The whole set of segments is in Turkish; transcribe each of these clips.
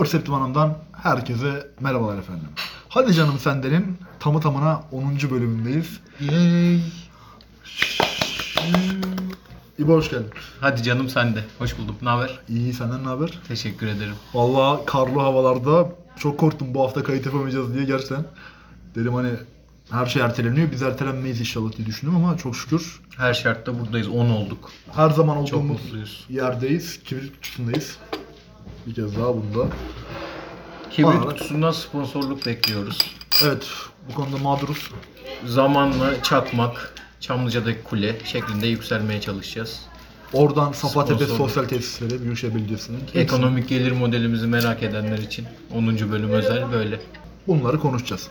Perceptive Hanım'dan herkese merhabalar efendim. Hadi canım sendenin tamı tamına 10. bölümündeyiz. Yay. İbo hoş geldin. Hadi canım sen de. Hoş bulduk. Ne haber? İyi senden ne haber? Teşekkür ederim. Vallahi karlı havalarda çok korktum bu hafta kayıt yapamayacağız diye gerçekten. Dedim hani her şey erteleniyor. Biz ertelenmeyiz inşallah diye düşündüm ama çok şükür Her şartta buradayız. 10 olduk. her zaman Çok olduğumuz mutluyuz. yerdeyiz. Kibrit kutusundeyiz. Bir kez daha bunda. Kibrit Aa. kutusundan sponsorluk bekliyoruz. Evet bu konuda mağduruz. Zamanla çakmak, Çamlıca'daki kule şeklinde yükselmeye çalışacağız. Oradan Sapatepe Sponsor. Sosyal Tesisleri Büyükşehir Belediyesi'nin Ekonomik gelir modelimizi merak edenler için 10. bölüm özel böyle. bunları konuşacağız.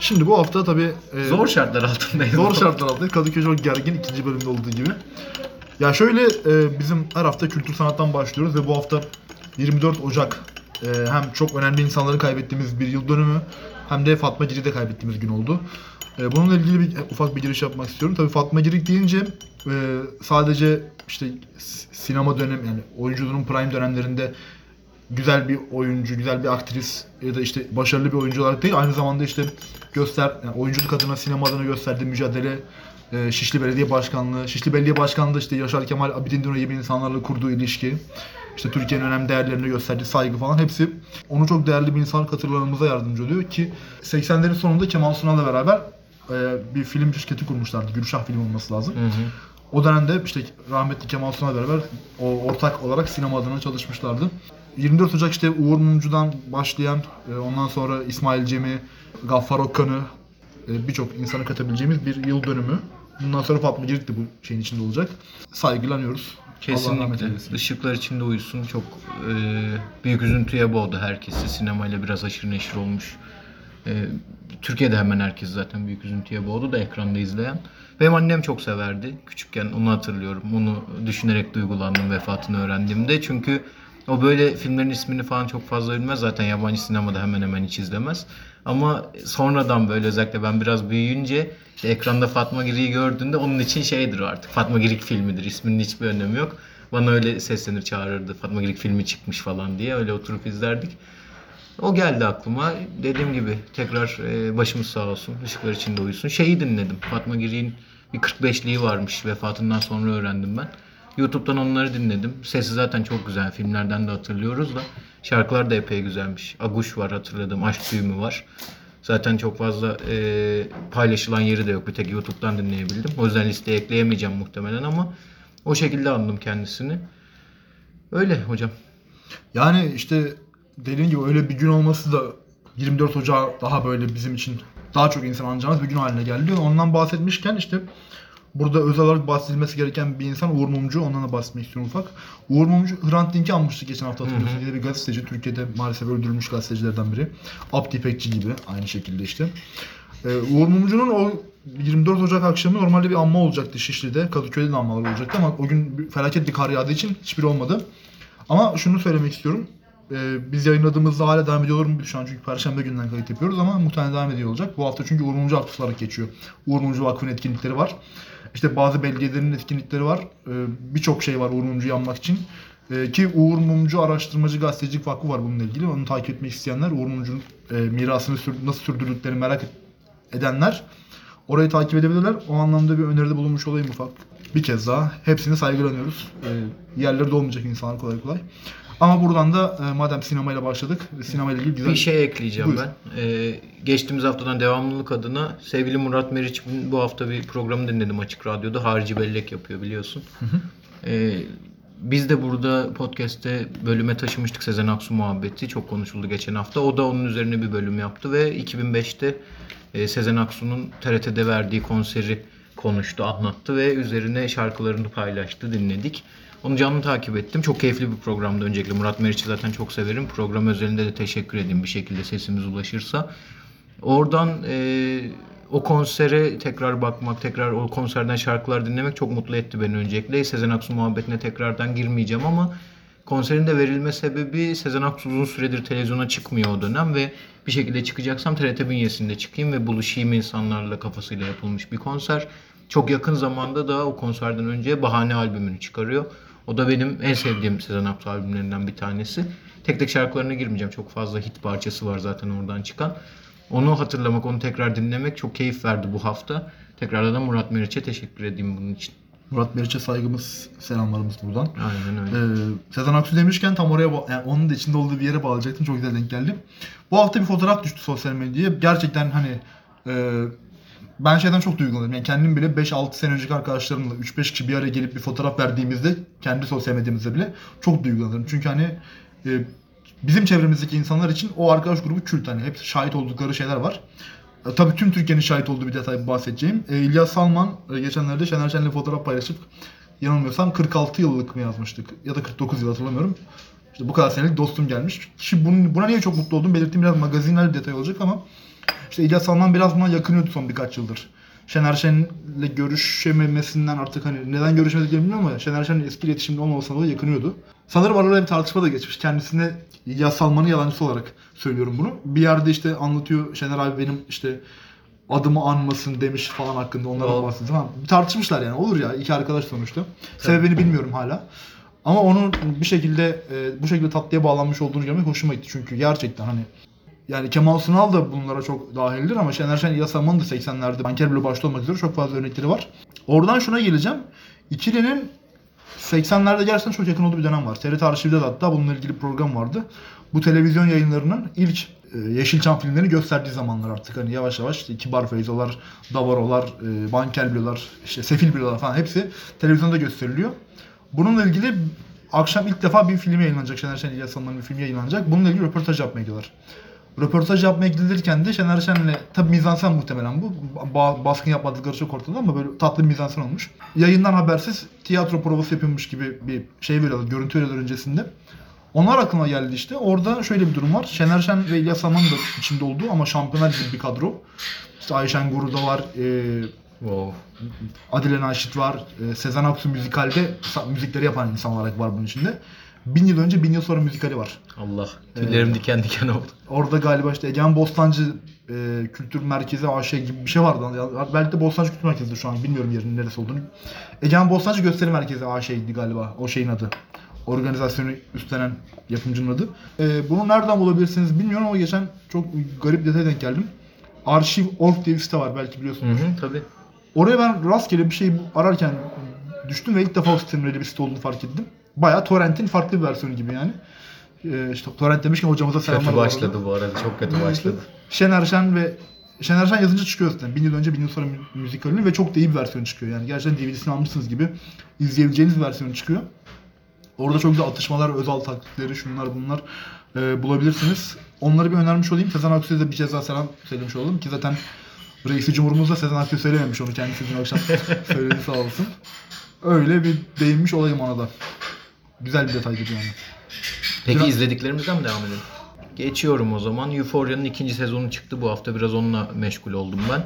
Şimdi bu hafta tabii e, Zor şartlar altındayız. zor şartlar altında Kadıköy çok gergin ikinci bölümde olduğu gibi. Ya şöyle e, bizim her hafta kültür sanattan başlıyoruz ve bu hafta 24 Ocak e, hem çok önemli insanları kaybettiğimiz bir yıl dönümü hem de Fatma Girik'i de kaybettiğimiz gün oldu. E, bununla ilgili bir ufak bir giriş yapmak istiyorum. Tabii Fatma Girik deyince e, sadece işte sinema dönem yani oyunculuğun prime dönemlerinde güzel bir oyuncu, güzel bir aktris ya da işte başarılı bir oyuncu olarak değil aynı zamanda işte göster yani oyunculuk adına sinema adına gösterdiği mücadele e, Şişli Belediye Başkanlığı, Şişli Belediye Başkanlığı işte Yaşar Kemal Abidin Dino gibi insanlarla kurduğu ilişki, işte Türkiye'nin önemli değerlerine gösterdiği saygı falan hepsi onu çok değerli bir insan hatırlamamıza yardımcı oluyor ki 80'lerin sonunda Kemal Sunal'la beraber e, bir film şirketi kurmuşlardı. Gülşah film olması lazım. Hı hı. O dönemde işte rahmetli Kemal Sunal'la beraber o ortak olarak sinema adına çalışmışlardı. 24 Ocak işte Uğur Mumcu'dan başlayan, e, ondan sonra İsmail Cem'i, Gaffar Okkan'ı e, birçok insanı katabileceğimiz bir yıl dönümü. Bundan sonra Fatma Girik de bu şeyin içinde olacak. Saygılanıyoruz. Kesinlikle. Işıklar içinde uyusun. Çok e, büyük üzüntüye boğdu herkesi. Sinemayla biraz aşırı neşir olmuş. E, Türkiye'de hemen herkes zaten büyük üzüntüye boğdu da ekranda izleyen. Benim annem çok severdi. Küçükken onu hatırlıyorum. Onu düşünerek duygulandım vefatını öğrendiğimde. Çünkü o böyle filmlerin ismini falan çok fazla bilmez. Zaten yabancı sinemada hemen hemen hiç izlemez. Ama sonradan böyle özellikle ben biraz büyüyünce işte ekranda Fatma Girik'i gördüğünde onun için şeydir artık. Fatma Girik filmidir. İsminin hiçbir önemi yok. Bana öyle seslenir çağırırdı. Fatma Girik filmi çıkmış falan diye. Öyle oturup izlerdik. O geldi aklıma. Dediğim gibi tekrar e, başımız sağ olsun. Işıklar içinde uyusun. Şeyi dinledim. Fatma Girik'in bir 45'liği varmış. Vefatından sonra öğrendim ben. YouTube'dan onları dinledim. Sesi zaten çok güzel. Filmlerden de hatırlıyoruz da. Şarkılar da epey güzelmiş. Aguş var hatırladığım. Aşk Düğümü var. Zaten çok fazla e, paylaşılan yeri de yok. Bir tek YouTube'dan dinleyebildim. O yüzden listeye ekleyemeyeceğim muhtemelen ama o şekilde anladım kendisini. Öyle hocam. Yani işte dediğim gibi öyle bir gün olması da 24 Ocağı daha böyle bizim için daha çok insan anacağımız bir gün haline geldi. Ondan bahsetmişken işte burada özel olarak bahsedilmesi gereken bir insan Uğur Mumcu. Ondan da bahsetmek istiyorum ufak. Uğur Mumcu Hrant Dink'i anmıştık geçen hafta hatırlıyorsunuz. Yine bir gazeteci. Türkiye'de maalesef öldürülmüş gazetecilerden biri. Abdi İpekçi gibi aynı şekilde işte. Ee, Uğur Mumcu'nun o 24 Ocak akşamı normalde bir anma olacaktı Şişli'de. Kadıköy'de de anmalar olacaktı ama o gün felaket bir kar yağdığı için hiçbiri olmadı. Ama şunu söylemek istiyorum. Ee, biz yayınladığımızda hala devam ediyor mu? Şu an çünkü Perşembe günden kayıt yapıyoruz ama muhtemelen devam ediyor olacak. Bu hafta çünkü Uğur Mumcu Haftası olarak geçiyor. Uğur Mumcu Vakfı'nın etkinlikleri var. İşte bazı belediyelerin etkinlikleri var. Ee, Birçok şey var Uğur Mumcu'yu anmak için. Ee, ki Uğur Mumcu Araştırmacı Gazetecilik Vakfı var bununla ilgili. Onu takip etmek isteyenler Uğur Mumcu'nun e, mirasını sür- nasıl sürdürdüklerini merak edenler orayı takip edebilirler. O anlamda bir öneride bulunmuş olayım ufak. Bir kez daha hepsini saygılanıyoruz. Ee, yerleri dolmayacak insanlar kolay kolay. Ama buradan da e, madem sinemayla başladık, sinemayla ilgili güzel Bir şey ekleyeceğim Buyur. ben. Ee, geçtiğimiz haftadan devamlılık adına sevgili Murat Meriç'in bu hafta bir programı dinledim Açık Radyo'da. Harici bellek yapıyor biliyorsun. Ee, biz de burada podcast'te bölüme taşımıştık Sezen Aksu muhabbeti. Çok konuşuldu geçen hafta. O da onun üzerine bir bölüm yaptı ve 2005'te e, Sezen Aksu'nun TRT'de verdiği konseri konuştu, anlattı ve üzerine şarkılarını paylaştı, dinledik. Onu canlı takip ettim. Çok keyifli bir programdı öncelikle. Murat Meriç'i zaten çok severim. Program özelinde de teşekkür edeyim bir şekilde sesimiz ulaşırsa. Oradan e, o konsere tekrar bakmak, tekrar o konserden şarkılar dinlemek çok mutlu etti beni öncelikle. Sezen Aksu muhabbetine tekrardan girmeyeceğim ama konserin de verilme sebebi Sezen Aksu uzun süredir televizyona çıkmıyor o dönem ve bir şekilde çıkacaksam TRT bünyesinde çıkayım ve buluşayım insanlarla kafasıyla yapılmış bir konser. Çok yakın zamanda da o konserden önce Bahane albümünü çıkarıyor. O da benim en sevdiğim Sezen Aksu albümlerinden bir tanesi. Tek tek şarkılarına girmeyeceğim. Çok fazla hit parçası var zaten oradan çıkan. Onu hatırlamak, onu tekrar dinlemek çok keyif verdi bu hafta. Tekrardan da Murat Meriç'e teşekkür edeyim bunun için. Murat Meriç'e saygımız, selamlarımız buradan. Aynen öyle. Ee, Sezen Aksu demişken tam oraya yani onun da içinde olduğu bir yere bağlayacaktım. Çok güzel denk geldi. Bu hafta bir fotoğraf düştü sosyal medyaya. Gerçekten hani e, ben şeyden çok duygulandım. Yani kendim bile 5-6 sene önceki arkadaşlarımla 3-5 kişi bir araya gelip bir fotoğraf verdiğimizde kendi sosyal medyamızda bile çok duygulanırım. Çünkü hani e, bizim çevremizdeki insanlar için o arkadaş grubu kült hani hep şahit oldukları şeyler var. E, Tabii tüm Türkiye'nin şahit olduğu bir detay bahsedeceğim. E, İlyas Salman e, geçenlerde Şener Şen'le fotoğraf paylaşıp yanılmıyorsam 46 yıllık mı yazmıştık ya da 49 yıl hatırlamıyorum. İşte bu kadar senelik dostum gelmiş. Şimdi bunun, buna niye çok mutlu oldum belirttiğim biraz magazinel bir detay olacak ama işte İlyas Salman biraz buna yakınıyordu son birkaç yıldır. Şener Şen'le görüşememesinden artık hani neden görüşmediklerini bilmiyorum ama Şener Şen'le eski iletişimde olmamasına dolayı yakınıyordu. Sanırım aralarında bir tartışma da geçmiş. Kendisine İlyas Salman'ın yalancısı olarak söylüyorum bunu. Bir yerde işte anlatıyor Şener abi benim işte adımı anmasın demiş falan hakkında onlara bahsediyor. Tamam. Tartışmışlar yani olur ya iki arkadaş sonuçta. Sebebini bilmiyorum hala. Ama onun bir şekilde e, bu şekilde tatlıya bağlanmış olduğunu görmek hoşuma gitti. Çünkü gerçekten hani yani Kemal Sunal da bunlara çok dahildir ama Şener Şen, İlyas Salman'ın da 80'lerde Banker bile başta olmak üzere çok fazla örnekleri var. Oradan şuna geleceğim. İkilinin 80'lerde gerçekten çok yakın olduğu bir dönem var. TRT Arşiv'de de hatta bununla ilgili program vardı. Bu televizyon yayınlarının ilk e, Yeşilçam filmlerini gösterdiği zamanlar artık hani yavaş yavaş işte Kibar Feyzolar, Davarolar, e, Banker Bilolar, işte Sefil Bilolar falan hepsi televizyonda gösteriliyor. Bununla ilgili akşam ilk defa bir film yayınlanacak. Şener Şen, İlyas bir filmi yayınlanacak. Bununla ilgili röportaj yapmaya gidiyorlar. Röportaj yapmaya gidilirken de Şener Şen'le tabi mizansen muhtemelen bu. Ba- baskın yapmadıkları çok ortada ama böyle tatlı mizansen olmuş. Yayından habersiz tiyatro provası yapıyormuş gibi bir şey veriyorlar, görüntü veriyorlar öncesinde. Onlar aklıma geldi işte. Orada şöyle bir durum var. Şener Şen ve İlyas Salman'ın da içinde olduğu ama şampiyonlar gibi bir kadro. İşte Ayşen Guru da var, e, Wow. Adile Naşit var, e, Sezen Aksu müzikalde müzikleri yapan insan olarak var bunun içinde. Bin yıl önce, bin yıl sonra müzikali var. Allah. Tüylerim diken diken oldu. Orada galiba işte Egemen Bostancı e, Kültür Merkezi AŞ gibi bir şey vardı. Belki de Bostancı Kültür Merkezi'dir şu an. Bilmiyorum yerinin neresi olduğunu. Egemen Bostancı Gösteri Merkezi AŞ'ydi galiba. O şeyin adı. Organizasyonu üstlenen yapımcının adı. E, bunu nereden bulabilirsiniz bilmiyorum ama geçen çok garip detaya denk geldim. Arşiv.org diye bir site var belki Hı biliyorsunuz. hı, tabii. Oraya ben rastgele bir şey ararken düştüm ve ilk defa o sitenin öyle bir site olduğunu fark ettim. Bayağı torrentin farklı bir versiyonu gibi yani. Ee, işte torrent demişken hocamıza selamlar. Kötü başladı bu arada. Çok kötü başladı. Şener Şen ve Şener Şen yazınca çıkıyor zaten. Bin yıl önce, bin yıl sonra mü- müzikalinin ve çok da iyi bir versiyonu çıkıyor. Yani gerçekten DVD'sini almışsınız gibi izleyebileceğiniz bir versiyonu çıkıyor. Orada çok güzel atışmalar, özel taklitleri, şunlar bunlar e, bulabilirsiniz. Onları bir önermiş olayım. Sezen Aksu'ya da bir ceza selam söylemiş olalım ki zaten Reisi Cumhurumuz da Sezen Aksu söylememiş onu kendisi dün akşam söyledi sağ olsun. Öyle bir değinmiş olayım ona da. Güzel bir detaydı yani. Peki Biraz- izlediklerimizden mi devam edelim? Geçiyorum o zaman. Euphoria'nın ikinci sezonu çıktı bu hafta. Biraz onunla meşgul oldum ben.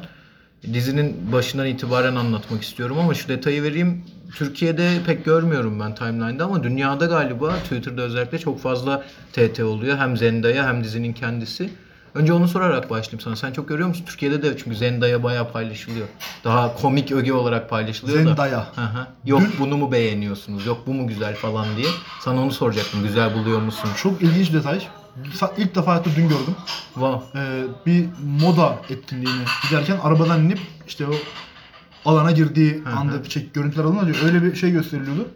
Dizinin başından itibaren anlatmak istiyorum ama şu detayı vereyim. Türkiye'de pek görmüyorum ben timeline'da ama dünyada galiba Twitter'da özellikle çok fazla TT oluyor. Hem Zendaya hem dizinin kendisi. Önce onu sorarak başlayayım sana. Sen çok görüyor musun? Türkiye'de de çünkü Zendaya bayağı paylaşılıyor. Daha komik öge olarak paylaşılıyor da. Zendaya. Hı hı. Yok Dün- bunu mu beğeniyorsunuz? Yok bu mu güzel falan diye. Sana onu soracaktım. Güzel buluyor musun? Çok ilginç detay. İlk defa hayatta dün gördüm. Wow. Ee, bir moda etkinliğine giderken arabadan inip işte o alana girdiği anda çek görüntüler alınıyor. Öyle bir şey gösteriliyordu.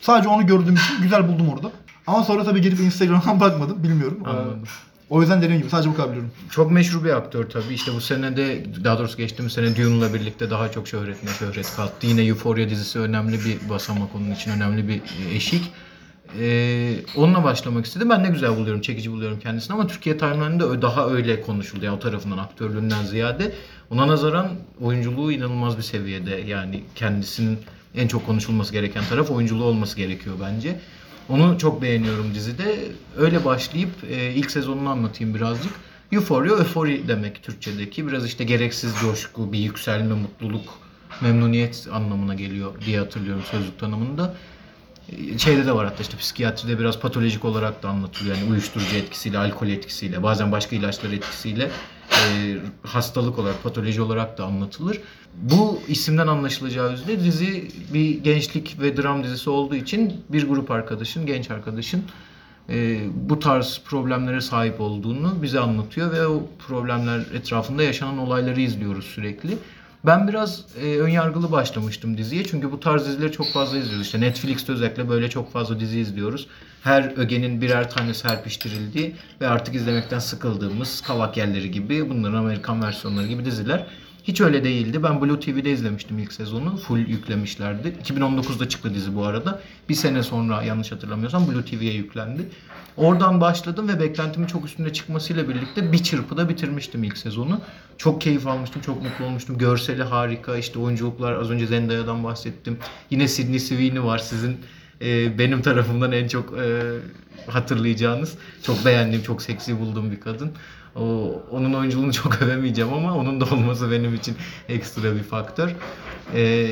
Sadece onu gördüğüm için güzel buldum orada. Ama sonra tabii gelip Instagram'dan bakmadım. Bilmiyorum. Ee, Anladım. O yüzden dediğim gibi sadece bu kadar biliyorum. Çok meşhur bir aktör tabii. İşte bu sene de daha doğrusu geçtiğimiz sene Dune'la birlikte daha çok şöhretine şöhret kattı. Yine Euphoria dizisi önemli bir basamak onun için önemli bir eşik. Ee, onunla başlamak istedim. Ben ne güzel buluyorum, çekici buluyorum kendisini ama Türkiye timeline'ında daha öyle konuşuldu. Yani o tarafından, aktörlüğünden ziyade. Ona nazaran oyunculuğu inanılmaz bir seviyede. Yani kendisinin en çok konuşulması gereken taraf oyunculuğu olması gerekiyor bence. Onu çok beğeniyorum dizide. Öyle başlayıp e, ilk sezonunu anlatayım birazcık. Euphoria, eufori demek Türkçedeki. Biraz işte gereksiz coşku, bir yükselme, mutluluk, memnuniyet anlamına geliyor diye hatırlıyorum sözlük tanımında. E, Şeyde de var hatta işte psikiyatride biraz patolojik olarak da anlatılıyor. Yani uyuşturucu etkisiyle, alkol etkisiyle, bazen başka ilaçlar etkisiyle e, hastalık olarak, patoloji olarak da anlatılır. Bu isimden anlaşılacağı üzere dizi bir gençlik ve dram dizisi olduğu için bir grup arkadaşın, genç arkadaşın e, bu tarz problemlere sahip olduğunu bize anlatıyor ve o problemler etrafında yaşanan olayları izliyoruz sürekli. Ben biraz e, önyargılı başlamıştım diziye çünkü bu tarz dizileri çok fazla izliyoruz. İşte Netflix'te özellikle böyle çok fazla dizi izliyoruz. Her ögenin birer tane serpiştirildiği ve artık izlemekten sıkıldığımız Kavak Yerleri gibi bunların Amerikan versiyonları gibi diziler. Hiç öyle değildi. Ben Blue TV'de izlemiştim ilk sezonu. Full yüklemişlerdi. 2019'da çıktı dizi bu arada. Bir sene sonra yanlış hatırlamıyorsam Blue TV'ye yüklendi. Oradan başladım ve beklentimin çok üstünde çıkmasıyla birlikte bir çırpıda bitirmiştim ilk sezonu. Çok keyif almıştım, çok mutlu olmuştum. Görseli harika, işte oyunculuklar az önce Zendaya'dan bahsettim. Yine Sydney Sweeney var sizin e, benim tarafımdan en çok e, hatırlayacağınız. Çok beğendiğim, çok seksi bulduğum bir kadın. O, onun oyunculuğunu çok övemeyeceğim ama onun da olması benim için ekstra bir faktör. E,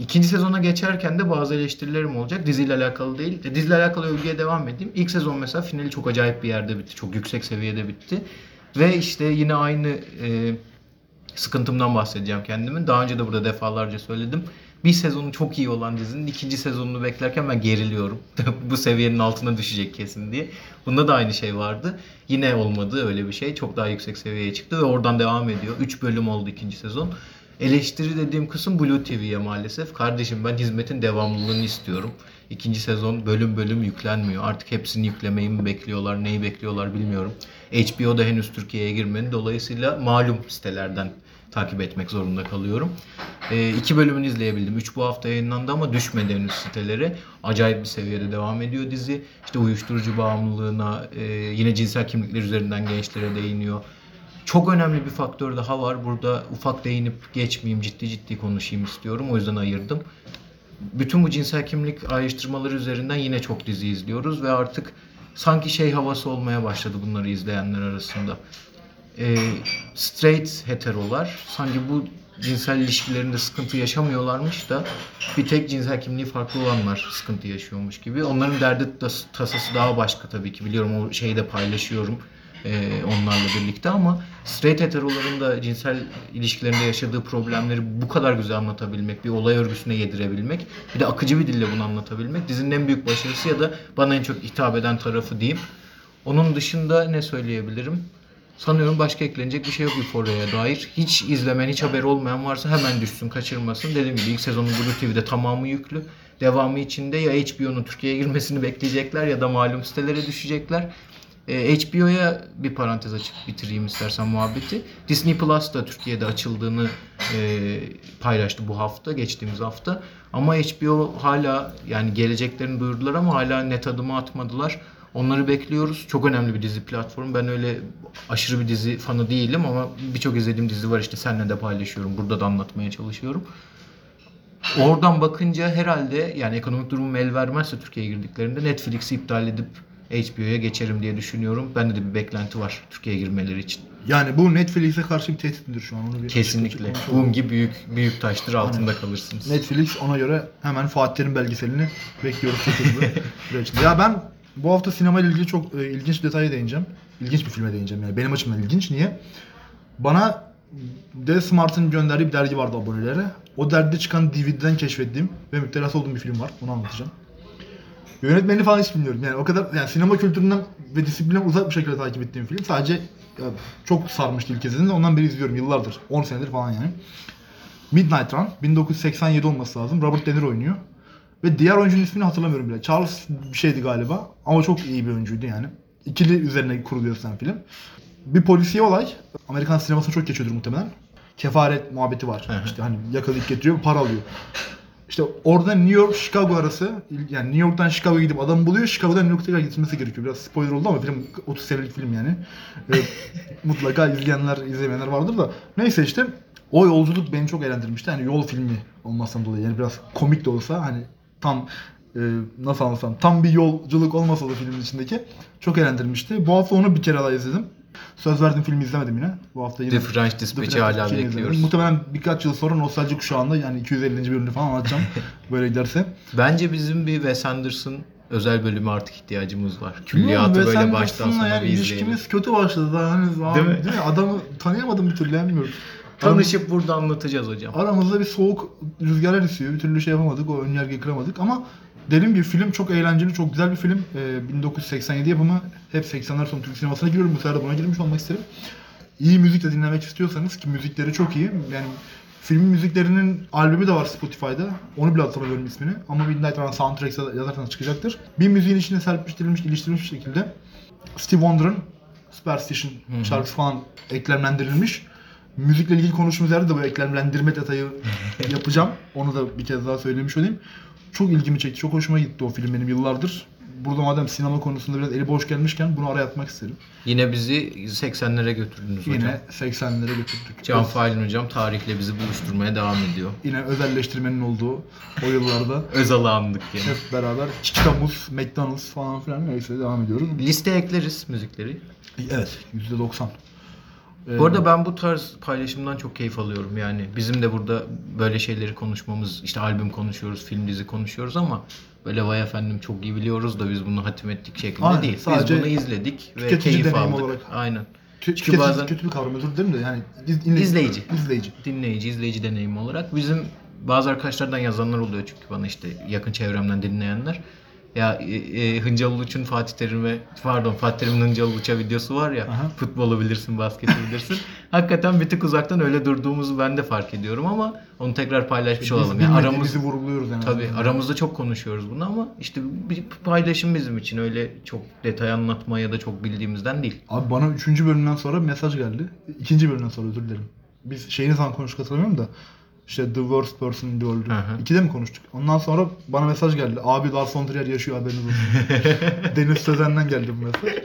ikinci sezona geçerken de bazı eleştirilerim olacak. Diziyle alakalı değil. E, diziyle alakalı övgüye devam edeyim. İlk sezon mesela finali çok acayip bir yerde bitti. Çok yüksek seviyede bitti. Ve işte yine aynı e, sıkıntımdan bahsedeceğim kendimin. Daha önce de burada defalarca söyledim. Bir sezonu çok iyi olan dizinin ikinci sezonunu beklerken ben geriliyorum. Bu seviyenin altına düşecek kesin diye. Bunda da aynı şey vardı. Yine olmadı öyle bir şey. Çok daha yüksek seviyeye çıktı ve oradan devam ediyor. 3 bölüm oldu ikinci sezon. Eleştiri dediğim kısım Blue TV'ye maalesef. Kardeşim ben hizmetin devamlılığını istiyorum. İkinci sezon bölüm bölüm yüklenmiyor. Artık hepsini yüklemeyi mi bekliyorlar, neyi bekliyorlar bilmiyorum. HBO da henüz Türkiye'ye girmedi. Dolayısıyla malum sitelerden takip etmek zorunda kalıyorum. E, iki bölümünü izleyebildim. Üç bu hafta yayınlandı ama düşmedi henüz sitelere. Acayip bir seviyede devam ediyor dizi. İşte uyuşturucu bağımlılığına, e, yine cinsel kimlikler üzerinden gençlere değiniyor. Çok önemli bir faktör daha var. Burada ufak değinip geçmeyeyim, ciddi ciddi konuşayım istiyorum. O yüzden ayırdım. Bütün bu cinsel kimlik ayrıştırmaları üzerinden yine çok dizi izliyoruz ve artık sanki şey havası olmaya başladı bunları izleyenler arasında. Ee, straight heterolar sanki bu cinsel ilişkilerinde sıkıntı yaşamıyorlarmış da bir tek cinsel kimliği farklı olanlar sıkıntı yaşıyormuş gibi. Onların derdi tas- tasası daha başka tabii ki biliyorum o şeyi de paylaşıyorum e, onlarla birlikte ama straight heteroların da cinsel ilişkilerinde yaşadığı problemleri bu kadar güzel anlatabilmek, bir olay örgüsüne yedirebilmek, bir de akıcı bir dille bunu anlatabilmek dizinin en büyük başarısı ya da bana en çok hitap eden tarafı diyeyim. Onun dışında ne söyleyebilirim? Sanıyorum başka eklenecek bir şey yok Euphoria'ya dair. Hiç izlemen, hiç haberi olmayan varsa hemen düşsün, kaçırmasın. Dediğim gibi ilk sezonun Blue TV'de tamamı yüklü. Devamı içinde ya HBO'nun Türkiye'ye girmesini bekleyecekler ya da malum sitelere düşecekler. E, HBO'ya bir parantez açıp bitireyim istersen muhabbeti. Disney Plus da Türkiye'de açıldığını e, paylaştı bu hafta, geçtiğimiz hafta. Ama HBO hala yani geleceklerini duyurdular ama hala net adımı atmadılar. Onları bekliyoruz. Çok önemli bir dizi platformu. Ben öyle aşırı bir dizi fanı değilim ama birçok izlediğim dizi var işte seninle de paylaşıyorum. Burada da anlatmaya çalışıyorum. Oradan bakınca herhalde yani ekonomik durumum el vermezse Türkiye'ye girdiklerinde Netflix'i iptal edip HBO'ya geçerim diye düşünüyorum. Bende de bir beklenti var Türkiye'ye girmeleri için. Yani bu Netflix'e karşı bir tehdittir şu an. Onu bir Kesinlikle. konuşalım. Bungi büyük büyük taştır altında kalırsınız. Netflix ona göre hemen Fatih'in belgeselini bekliyoruz. ya ben bu hafta sinema ile ilgili çok e, ilginç bir detaya değineceğim. İlginç bir filme değineceğim yani. Benim açımdan ilginç. Niye? Bana D Smart'ın gönderdiği bir dergi vardı abonelere. O dergide çıkan DVD'den keşfettiğim ve müptelası olduğum bir film var. Onu anlatacağım. Yönetmenini falan hiç bilmiyorum. Yani o kadar yani sinema kültüründen ve disiplinden uzak bir şekilde takip ettiğim film. Sadece ya, çok sarmıştı ilk izlediğimde. Ondan beri izliyorum yıllardır. 10 senedir falan yani. Midnight Run 1987 olması lazım. Robert De Niro oynuyor. Ve diğer oyuncunun ismini hatırlamıyorum bile. Charles bir şeydi galiba. Ama çok iyi bir oyuncuydu yani. İkili üzerine kuruluyor sen film. Bir polisiye olay. Amerikan sinemasına çok geçiyordur muhtemelen. Kefaret muhabbeti var. İşte hani yakalayıp getiriyor, para alıyor. İşte orada New York, Chicago arası yani New York'tan Chicago'ya gidip adamı buluyor. Chicago'dan New York'a gitmesi gerekiyor. Biraz spoiler oldu ama film 30 senelik film yani. Ee, mutlaka izleyenler, izlemeyenler vardır da. Neyse işte o yolculuk beni çok eğlendirmişti. Yani yol filmi olmasından dolayı yani biraz komik de olsa hani tam e, nasıl anlatsam tam bir yolculuk olmasa da filmin içindeki çok eğlendirmişti. Bu hafta onu bir kere daha izledim. Söz verdiğim filmi izlemedim yine. Bu hafta yine The French Dispatch'i hala bekliyoruz. izlemedim. Muhtemelen birkaç yıl sonra nostalji kuşağında yani 250. bölümünü falan anlatacağım böyle giderse. Bence bizim bir Wes Anderson özel bölüme artık ihtiyacımız var. Külliyatı böyle baştan sona yani bir izleyelim. ilişkimiz kötü başladı daha hani Değil mi? değil mi? Adamı tanıyamadım bir türlü bilmiyorum. Tanışıp burada anlatacağız hocam. Aramızda bir soğuk rüzgarlar esiyor. Bir türlü şey yapamadık. O önyargıyı kıramadık ama derin bir film. Çok eğlenceli, çok güzel bir film. Ee, 1987 yapımı. Hep 80'ler sonu Türk sinemasına giriyorum. Bu sefer de buna girmiş olmak isterim. İyi müzik de dinlemek istiyorsanız ki müzikleri çok iyi. Yani filmin müziklerinin albümü de var Spotify'da. Onu bile hatırlamıyorum ismini. Ama Midnight Run Soundtracks'a yazarsanız çıkacaktır. Bir müziğin içine serpiştirilmiş, geliştirilmiş bir şekilde Steve Wonder'ın Superstition şarkısı falan eklemlendirilmiş. Müzikle ilgili konuştuğumuz yerde de bu eklemlendirme detayı yapacağım. Onu da bir kez daha söylemiş olayım. Çok ilgimi çekti, çok hoşuma gitti o film benim yıllardır. Burada madem sinema konusunda biraz eli boş gelmişken bunu araya atmak isterim. Yine bizi 80'lere götürdünüz hocam. Yine 80'lere götürdük. Can Failin hocam tarihle bizi buluşturmaya devam ediyor. Yine özelleştirmenin olduğu o yıllarda Özal'ı andık yine. hep beraber Chicago's, McDonald's falan filan neyse devam ediyoruz. Listeye ekleriz müzikleri. Evet, %90. Ee, Bu arada ben bu tarz paylaşımdan çok keyif alıyorum yani. Bizim de burada böyle şeyleri konuşmamız, işte albüm konuşuyoruz, film dizi konuşuyoruz ama böyle vay efendim çok iyi biliyoruz da biz bunu hatim ettik şeklinde Aynen, değil. sadece biz bunu izledik ve tüketici keyif deneyim aldık. olarak. Aynen. Tü- Çünkü tüketici bazen kötü bir kavram özür dilerim de yani iz- dinleyici- İzleyici. izleyici. dinleyici, izleyici deneyimi olarak bizim bazı arkadaşlardan yazanlar oluyor çünkü bana işte yakın çevremden dinleyenler. Ya e, e, Hıncal Uluç'un Fatih Terim'e pardon Fatih Terim'in Hıncal Uluç'a videosu var ya Aha. futbolu bilirsin basketi bilirsin. Hakikaten bir tık uzaktan öyle durduğumuzu ben de fark ediyorum ama onu tekrar paylaşmış Biz olalım. Yani aramız vurguluyoruz yani. tabii aramızda çok konuşuyoruz bunu ama işte bir paylaşım bizim için öyle çok detay anlatma ya da çok bildiğimizden değil. Abi bana üçüncü bölümden sonra mesaj geldi. İkinci bölümden sonra özür dilerim. Biz şeyini zaman konuştuk hatırlamıyorum da. İşte The Worst Person in the World. Hı. İkide mi konuştuk? Ondan sonra bana mesaj geldi. Abi Lars von Trier yaşıyor haberiniz olsun. Deniz Sözen'den geldi bu mesaj.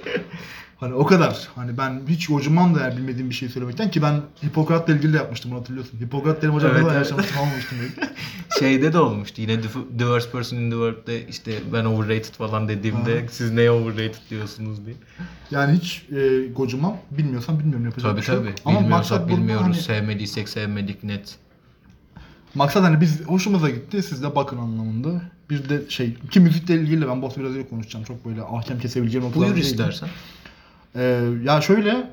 Hani o kadar. Hani ben hiç hocamam da yani bilmediğim bir şey söylemekten ki ben Hipokrat'la ilgili de yapmıştım bunu hatırlıyorsun. Hipokrat dedim hocam Evet, zaman evet. yaşamıştım almamıştım. Şeyde de olmuştu yine The, Worst Person in the World'de işte ben overrated falan dediğimde Ha. siz neye overrated diyorsunuz diye. Yani hiç e, gocumam. Bilmiyorsam bilmiyorum yapacak Tabii bir şey yok. tabii. Ama Bilmiyorsak bilmiyoruz. hani- Sevmediysek sevmedik net. Maksat hani biz hoşumuza gitti siz de bakın anlamında. Bir de şey ki müzikle ilgili de ben Batu biraz öyle konuşacağım. Çok böyle ahkam kesebileceğim noktalar Buyur istersen. Ee, ya şöyle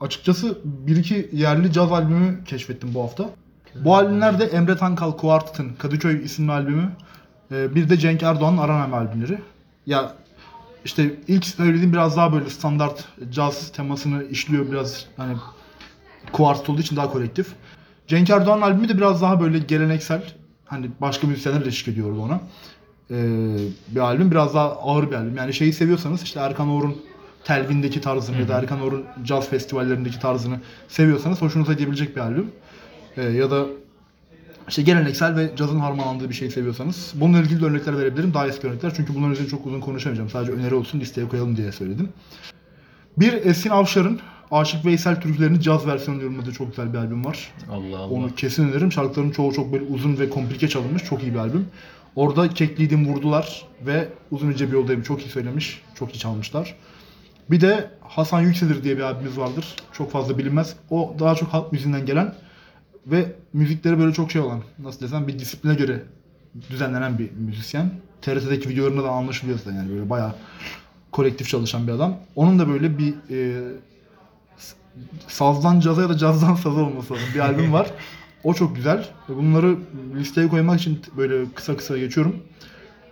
açıkçası bir iki yerli caz albümü keşfettim bu hafta. Bu albümler de Emre Tankal Quartet'ın Kadıköy isimli albümü. Ee, bir de Cenk Erdoğan'ın Aranam albümleri. Ya işte ilk söylediğim biraz daha böyle standart caz temasını işliyor biraz hani kuartet olduğu için daha kolektif. Cenk Erdoğan'ın albümü de biraz daha böyle geleneksel. Hani başka müzisyenler de eşlik ediyordu ona. Ee, bir albüm biraz daha ağır bir albüm. Yani şeyi seviyorsanız işte Erkan Oğur'un Telvin'deki tarzını ya da Erkan Oğur'un caz festivallerindeki tarzını seviyorsanız hoşunuza gidebilecek bir albüm. Ee, ya da işte geleneksel ve cazın harmanlandığı bir şey seviyorsanız bununla ilgili de örnekler verebilirim. Daha eski örnekler. Çünkü bunların üzerine çok uzun konuşamayacağım. Sadece öneri olsun listeye koyalım diye söyledim. Bir Esin Avşar'ın Aşık Veysel türkülerini caz versiyonu yorumladığı çok güzel bir albüm var. Allah Allah. Onu kesin öneririm. Şarkıların çoğu çok böyle uzun ve komplike çalınmış. Çok iyi bir albüm. Orada Kekliydim Vurdular ve Uzun İnce Bir Yoldayım çok iyi söylemiş. Çok iyi çalmışlar. Bir de Hasan Yükselir diye bir abimiz vardır. Çok fazla bilinmez. O daha çok halk müziğinden gelen ve müzikleri böyle çok şey olan, nasıl desem bir disipline göre düzenlenen bir müzisyen. TRT'deki videolarında da anlaşılıyor zaten yani böyle bayağı kolektif çalışan bir adam. Onun da böyle bir e, sazdan caza ya da cazdan saza olması lazım bir albüm var. O çok güzel. Bunları listeye koymak için böyle kısa kısa geçiyorum.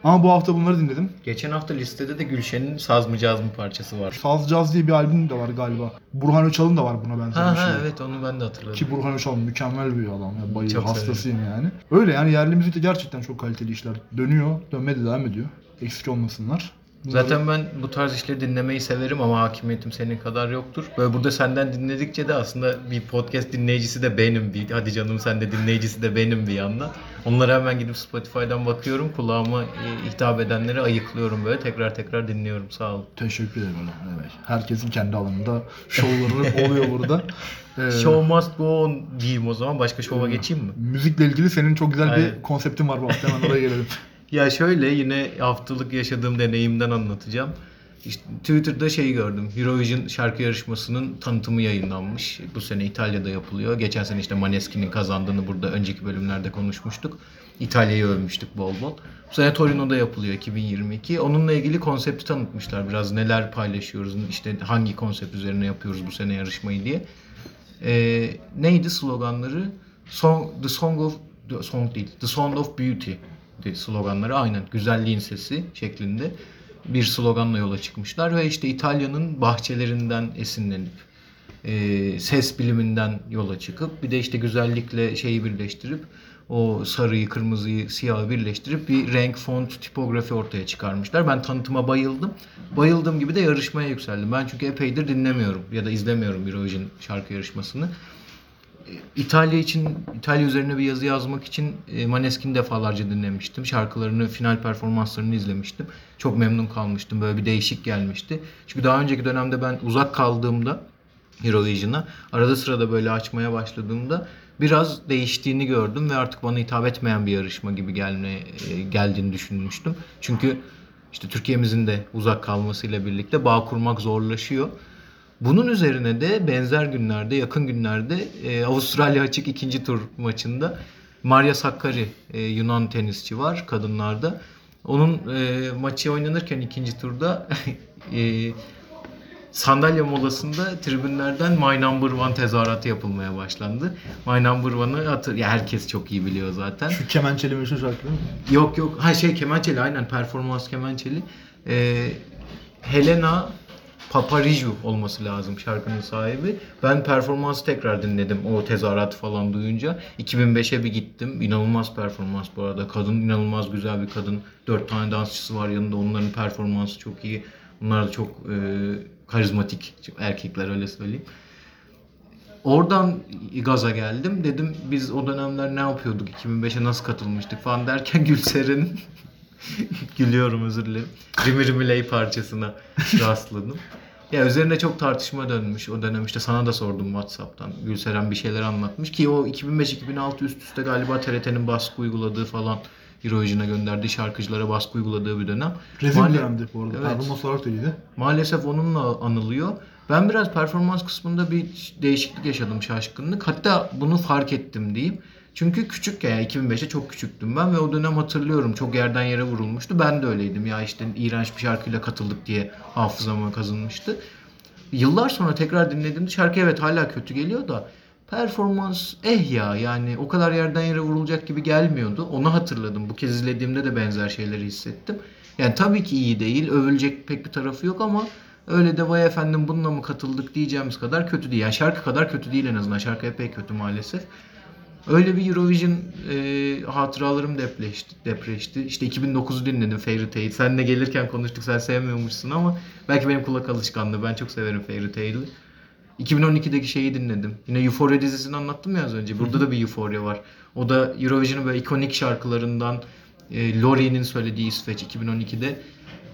Ama bu hafta bunları dinledim. Geçen hafta listede de Gülşen'in Saz mı Caz mı parçası var. Saz Caz diye bir albüm de var galiba. Burhan Öçal'ın da var buna benzer Ha bir şey. ha evet onu ben de hatırladım. Ki Burhan Öçal mükemmel bir adam. Ya. Bayılır, hastasıyım yani. Öyle yani yerli müzikte gerçekten çok kaliteli işler dönüyor. Dönmeye de devam ediyor. Eksik olmasınlar. Zaten ben bu tarz işleri dinlemeyi severim ama hakimiyetim senin kadar yoktur. Böyle burada senden dinledikçe de aslında bir podcast dinleyicisi de benim bir. Hadi canım sen de dinleyicisi de benim bir yandan. Onlara hemen gidip Spotify'dan bakıyorum. Kulağıma e, hitap edenleri ayıklıyorum böyle. Tekrar tekrar dinliyorum. Sağ olun. Teşekkür ederim. Evet. Herkesin kendi alanında şovları oluyor burada. Ee, Show must go on diyeyim o zaman. Başka şova geçeyim mi? Müzikle ilgili senin çok güzel Aynen. bir konseptin var bu hafta. Hemen oraya gelelim. Ya şöyle yine haftalık yaşadığım deneyimden anlatacağım. İşte Twitter'da şey gördüm. Eurovision şarkı yarışmasının tanıtımı yayınlanmış. Bu sene İtalya'da yapılıyor. Geçen sene işte Maneskin'in kazandığını burada önceki bölümlerde konuşmuştuk. İtalya'yı övmüştük bol bol. Bu sene Torino'da yapılıyor 2022. Onunla ilgili konsepti tanıtmışlar. Biraz neler paylaşıyoruz, işte hangi konsept üzerine yapıyoruz bu sene yarışmayı diye. Ee, neydi sloganları? Song, the Song of the Song değil, The Sound of Beauty de sloganları aynen güzelliğin sesi şeklinde bir sloganla yola çıkmışlar ve işte İtalya'nın bahçelerinden esinlenip e, ses biliminden yola çıkıp bir de işte güzellikle şeyi birleştirip o sarıyı, kırmızıyı, siyahı birleştirip bir renk, font, tipografi ortaya çıkarmışlar. Ben tanıtıma bayıldım. Bayıldığım gibi de yarışmaya yükseldim. Ben çünkü epeydir dinlemiyorum ya da izlemiyorum Eurovision şarkı yarışmasını. İtalya için, İtalya üzerine bir yazı yazmak için e, Maneskin'i defalarca dinlemiştim. Şarkılarını, final performanslarını izlemiştim. Çok memnun kalmıştım. Böyle bir değişik gelmişti. Çünkü daha önceki dönemde ben uzak kaldığımda Eurovision'a arada sırada böyle açmaya başladığımda biraz değiştiğini gördüm ve artık bana hitap etmeyen bir yarışma gibi gelme e, geldiğini düşünmüştüm. Çünkü işte Türkiye'mizin de uzak kalmasıyla birlikte bağ kurmak zorlaşıyor. Bunun üzerine de benzer günlerde, yakın günlerde e, Avustralya açık ikinci tur maçında Maria Sakkari e, Yunan tenisçi var kadınlarda. Onun e, maçı oynanırken ikinci turda e, sandalye molasında tribünlerden My Number One tezahüratı yapılmaya başlandı. My Number One'ı hatır, ya herkes çok iyi biliyor zaten. Şu kemençeli meşhur şarkı değil mi? Yok yok. Ha şey kemençeli aynen performans kemençeli. Ee, Helena Paparizou olması lazım şarkının sahibi. Ben performansı tekrar dinledim o tezahürat falan duyunca. 2005'e bir gittim. İnanılmaz performans bu arada. Kadın inanılmaz güzel bir kadın. Dört tane dansçısı var yanında. Onların performansı çok iyi. Bunlar da çok e, karizmatik erkekler öyle söyleyeyim. Oradan gaza geldim. Dedim biz o dönemler ne yapıyorduk? 2005'e nasıl katılmıştık falan derken Gülser'in gülüyorum özür dilerim. Rimi Rimi Ley parçasına rastladım. Ya üzerine çok tartışma dönmüş o dönem işte sana da sordum Whatsapp'tan. Gülseren bir şeyler anlatmış ki o 2005-2006 üst üste galiba TRT'nin baskı uyguladığı falan Eurovision'a gönderdiği şarkıcılara baskı uyguladığı bir dönem. Rezil Maal- dönemdi bu arada. Evet. Performans olarak da iyiydi. Maalesef onunla anılıyor. Ben biraz performans kısmında bir değişiklik yaşadım, şaşkınlık. Hatta bunu fark ettim diyeyim. Çünkü küçükken yani 2005'te çok küçüktüm ben ve o dönem hatırlıyorum çok yerden yere vurulmuştu. Ben de öyleydim ya işte iğrenç bir şarkıyla katıldık diye hafızama kazınmıştı. Yıllar sonra tekrar dinlediğimde şarkı evet hala kötü geliyor da performans eh ya yani o kadar yerden yere vurulacak gibi gelmiyordu. Onu hatırladım. Bu kez izlediğimde de benzer şeyleri hissettim. Yani tabii ki iyi değil. Övülecek pek bir tarafı yok ama öyle de vay efendim bununla mı katıldık diyeceğimiz kadar kötü değil. Yani şarkı kadar kötü değil en azından. Şarkı epey kötü maalesef. Öyle bir Eurovision e, hatıralarım depreşti, depreşti. İşte 2009'u dinledim Fairy Tail. Sen de gelirken konuştuk sen sevmiyormuşsun ama belki benim kulak alışkanlığı. Ben çok severim Fairy Tail'i. 2012'deki şeyi dinledim. Yine Euphoria dizisini anlattım ya az önce. Burada da bir Euphoria var. O da Eurovision'un böyle ikonik şarkılarından e, Lori'nin söylediği İsveç 2012'de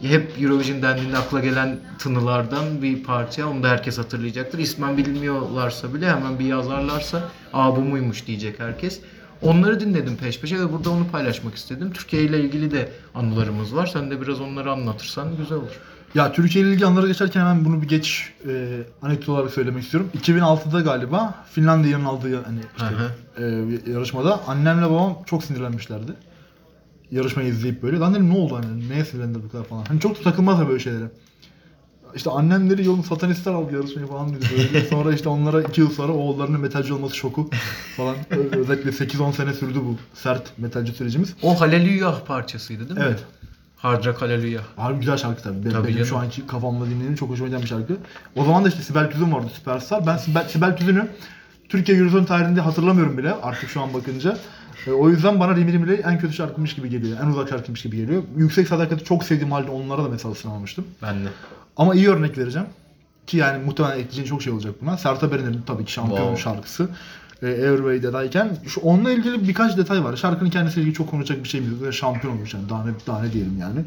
hep Eurovision dendiğinde akla gelen tınılardan bir parça. Onu da herkes hatırlayacaktır. İsmen bilmiyorlarsa bile hemen bir yazarlarsa aa bu muymuş diyecek herkes. Onları dinledim peş peşe ve burada onu paylaşmak istedim. Türkiye ile ilgili de anılarımız var. Sen de biraz onları anlatırsan güzel olur. Ya Türkiye ile ilgili anlara geçerken hemen bunu bir geç e, anekdot olarak söylemek istiyorum. 2006'da galiba Finlandiya'nın aldığı hani işte, e, yarışmada annemle babam çok sinirlenmişlerdi. Yarışmayı izleyip böyle. Lan dedim ne oldu hani neye sinirlendiler bu kadar falan. Hani çok da takılmazlar böyle şeylere. İşte annemleri yolun satanistler aldı yarışmayı falan dedi böyle. Sonra işte onlara iki yıl sonra oğullarının metalci olması şoku falan. Özellikle 8-10 sene sürdü bu sert metalci sürecimiz. O Hallelujah parçasıydı değil mi? Evet. Hard Rock Hallelujah. Harbi güzel şarkı tabii. Benim, Tabii benim canım. şu anki kafamda dinlediğim çok hoşuma giden bir şarkı. O zaman da işte Sibel Tüzün vardı Süperstar. Ben Sibel, Sibel Tüzün'ü Türkiye Eurovision tarihinde hatırlamıyorum bile artık şu an bakınca. E, o yüzden bana Rimi Ley en kötü şarkıymış gibi geliyor. En uzak şarkıymış gibi geliyor. Yüksek Sadakat'i çok sevdiğim halde onlara da mesela sınamamıştım. Ben de. Ama iyi örnek vereceğim. Ki yani muhtemelen ekleyeceğin çok şey olacak buna. Sertab Erener'in tabii ki şampiyon Wow. şarkısı. E, Airway'deyken şu onunla ilgili birkaç detay var. Şarkının kendisiyle ilgili çok konuşacak bir şeyimiz yok. Şampiyon olmuş yani. Daha ne, daha ne diyelim yani.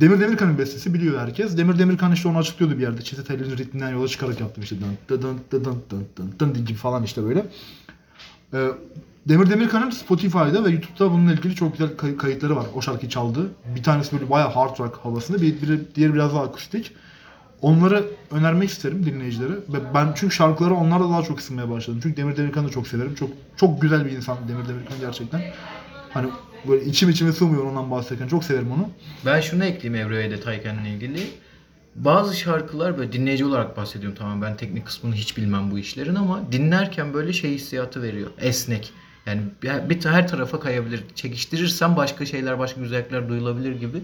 Demir Demirkan'ın bestesi biliyor herkes. Demir Demirkan işte onu açıklıyordu bir yerde. Çetin Telli'nin ritminden yola çıkarak yaptım işte. Dın dın dın dın dın dın dın dın gibi falan işte böyle. Ee, Demir Demirkan'ın Spotify'da ve YouTube'da bununla ilgili çok güzel kay- kayıtları var. O şarkıyı çaldığı. Bir tanesi böyle bayağı hard rock havasında, bir, bir diğeri biraz daha akustik. Onları önermek isterim dinleyicilere. Ben çünkü şarkıları onlarla daha çok ısınmaya başladım. Çünkü Demir Demirkan'ı çok severim. Çok çok güzel bir insan Demir Demirkan gerçekten. Hani böyle içim içime sığmıyor ondan bahsederken. Çok severim onu. Ben şunu ekleyeyim Evre ve Detayken'le ilgili. Bazı şarkılar böyle dinleyici olarak bahsediyorum tamam ben teknik kısmını hiç bilmem bu işlerin ama dinlerken böyle şey hissiyatı veriyor. Esnek. Yani bir, her tarafa kayabilir. Çekiştirirsen başka şeyler, başka güzellikler duyulabilir gibi.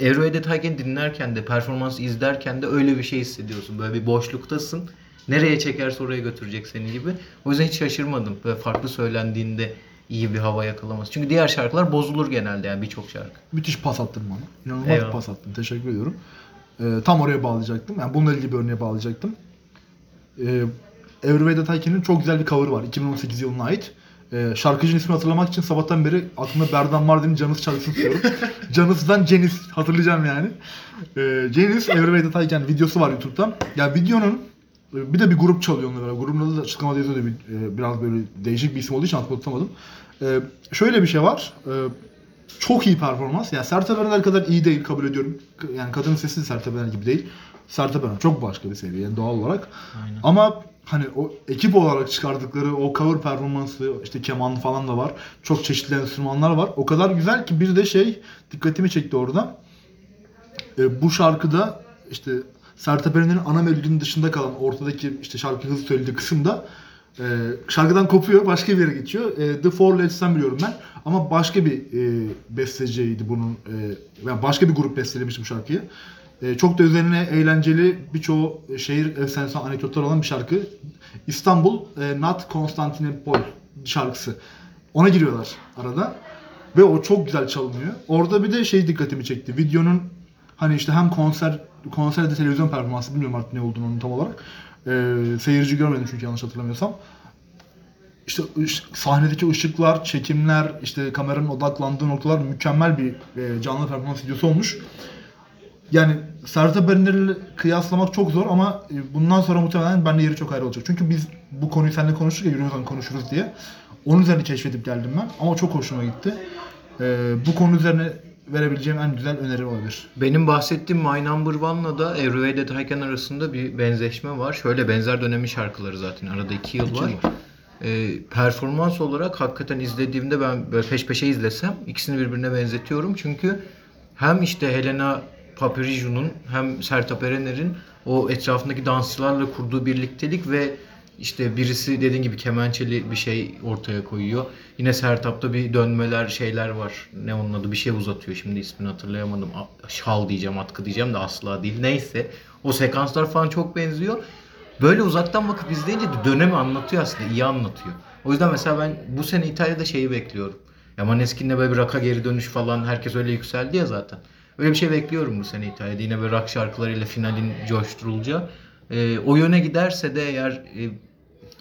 Ve Detayken dinlerken de, performans izlerken de öyle bir şey hissediyorsun. Böyle bir boşluktasın. Nereye çekerse oraya götürecek seni gibi. O yüzden hiç şaşırmadım. Böyle farklı söylendiğinde iyi bir hava yakalaması. Çünkü diğer şarkılar bozulur genelde yani birçok şarkı. Müthiş pas attın bana. İnanılmaz Eyvallah. pas attın. Teşekkür ediyorum. Ee, tam oraya bağlayacaktım. Yani bununla ilgili bir örneğe bağlayacaktım. Ee, Evri Veda Tayken'in çok güzel bir cover'ı var. 2018 yılına ait. Ee, şarkıcının ismini hatırlamak için sabahtan beri aklımda Berdan Mardin'in Canıs şarkısını tutuyorum. Canıs'dan Cenis hatırlayacağım yani. Ee, Cenis Evri Veda Tayken videosu var YouTube'da. Ya videonun bir de bir grup çalıyor onunla beraber. Grubun adı da açıklamada yazıyordu. Bir, e, biraz böyle değişik bir isim olduğu için hatırlatamadım. Ee, şöyle bir şey var. Ee, çok iyi performans. Yani Sertab Erener kadar iyi değil kabul ediyorum. Yani kadının sesi de Sertab Erener gibi değil. Sertab Erener çok başka bir seviye yani doğal olarak. Aynen. Ama hani o ekip olarak çıkardıkları o cover performansı işte keman falan da var. Çok çeşitli enstrümanlar var. O kadar güzel ki bir de şey dikkatimi çekti orada. E, bu şarkıda işte Sertab Erener'in ana melodinin dışında kalan ortadaki işte şarkı hızlı söylediği kısımda e, şarkıdan kopuyor başka bir yere geçiyor. E, The Four Leads'ten biliyorum ben. Ama başka bir e, besteciydi bunun. E, yani başka bir grup bestelemiş bu şarkıyı. E, çok da üzerine eğlenceli birçoğu şehir efsanesi anekdotlar olan bir şarkı. İstanbul e, Not Constantinople şarkısı. Ona giriyorlar arada. Ve o çok güzel çalınıyor. Orada bir de şey dikkatimi çekti. Videonun hani işte hem konser konserde televizyon performansı bilmiyorum artık ne olduğunu onun tam olarak. Ee, seyirci görmedim çünkü yanlış hatırlamıyorsam. İşte sahnedeki ışıklar, çekimler, işte kameranın odaklandığı noktalar mükemmel bir e, canlı performans videosu olmuş. Yani Sertab Erener'le kıyaslamak çok zor ama e, bundan sonra muhtemelen bende yeri çok ayrı olacak. Çünkü biz bu konuyu seninle konuştuk ya Eurovision konuşuruz diye. Onun üzerine keşfedip geldim ben ama çok hoşuma gitti. Ee, bu konu üzerine verebileceğim en güzel öneri olabilir. Benim bahsettiğim My Number One'la da Every Way That Can arasında bir benzeşme var. Şöyle benzer dönemi şarkıları zaten. Arada iki yıl İki var. yıl Ee, performans olarak hakikaten izlediğimde ben böyle peş peşe izlesem ikisini birbirine benzetiyorum. Çünkü hem işte Helena Papiriou'nun hem Sertab Erener'in o etrafındaki dansçılarla kurduğu birliktelik ve işte birisi dediğin gibi kemençeli bir şey ortaya koyuyor. Yine Sertab'da bir dönmeler şeyler var. Ne onun adı bir şey uzatıyor şimdi ismini hatırlayamadım. Şal diyeceğim atkı diyeceğim de asla değil. Neyse o sekanslar falan çok benziyor. Böyle uzaktan bakıp izleyince de dönemi anlatıyor aslında. iyi anlatıyor. O yüzden mesela ben bu sene İtalya'da şeyi bekliyorum. Ya Maneskin'le böyle bir rock'a geri dönüş falan herkes öyle yükseldi ya zaten. Öyle bir şey bekliyorum bu sene İtalya'da. Yine böyle rock şarkılarıyla finalin coşturulacağı. Ee, o yöne giderse de eğer e,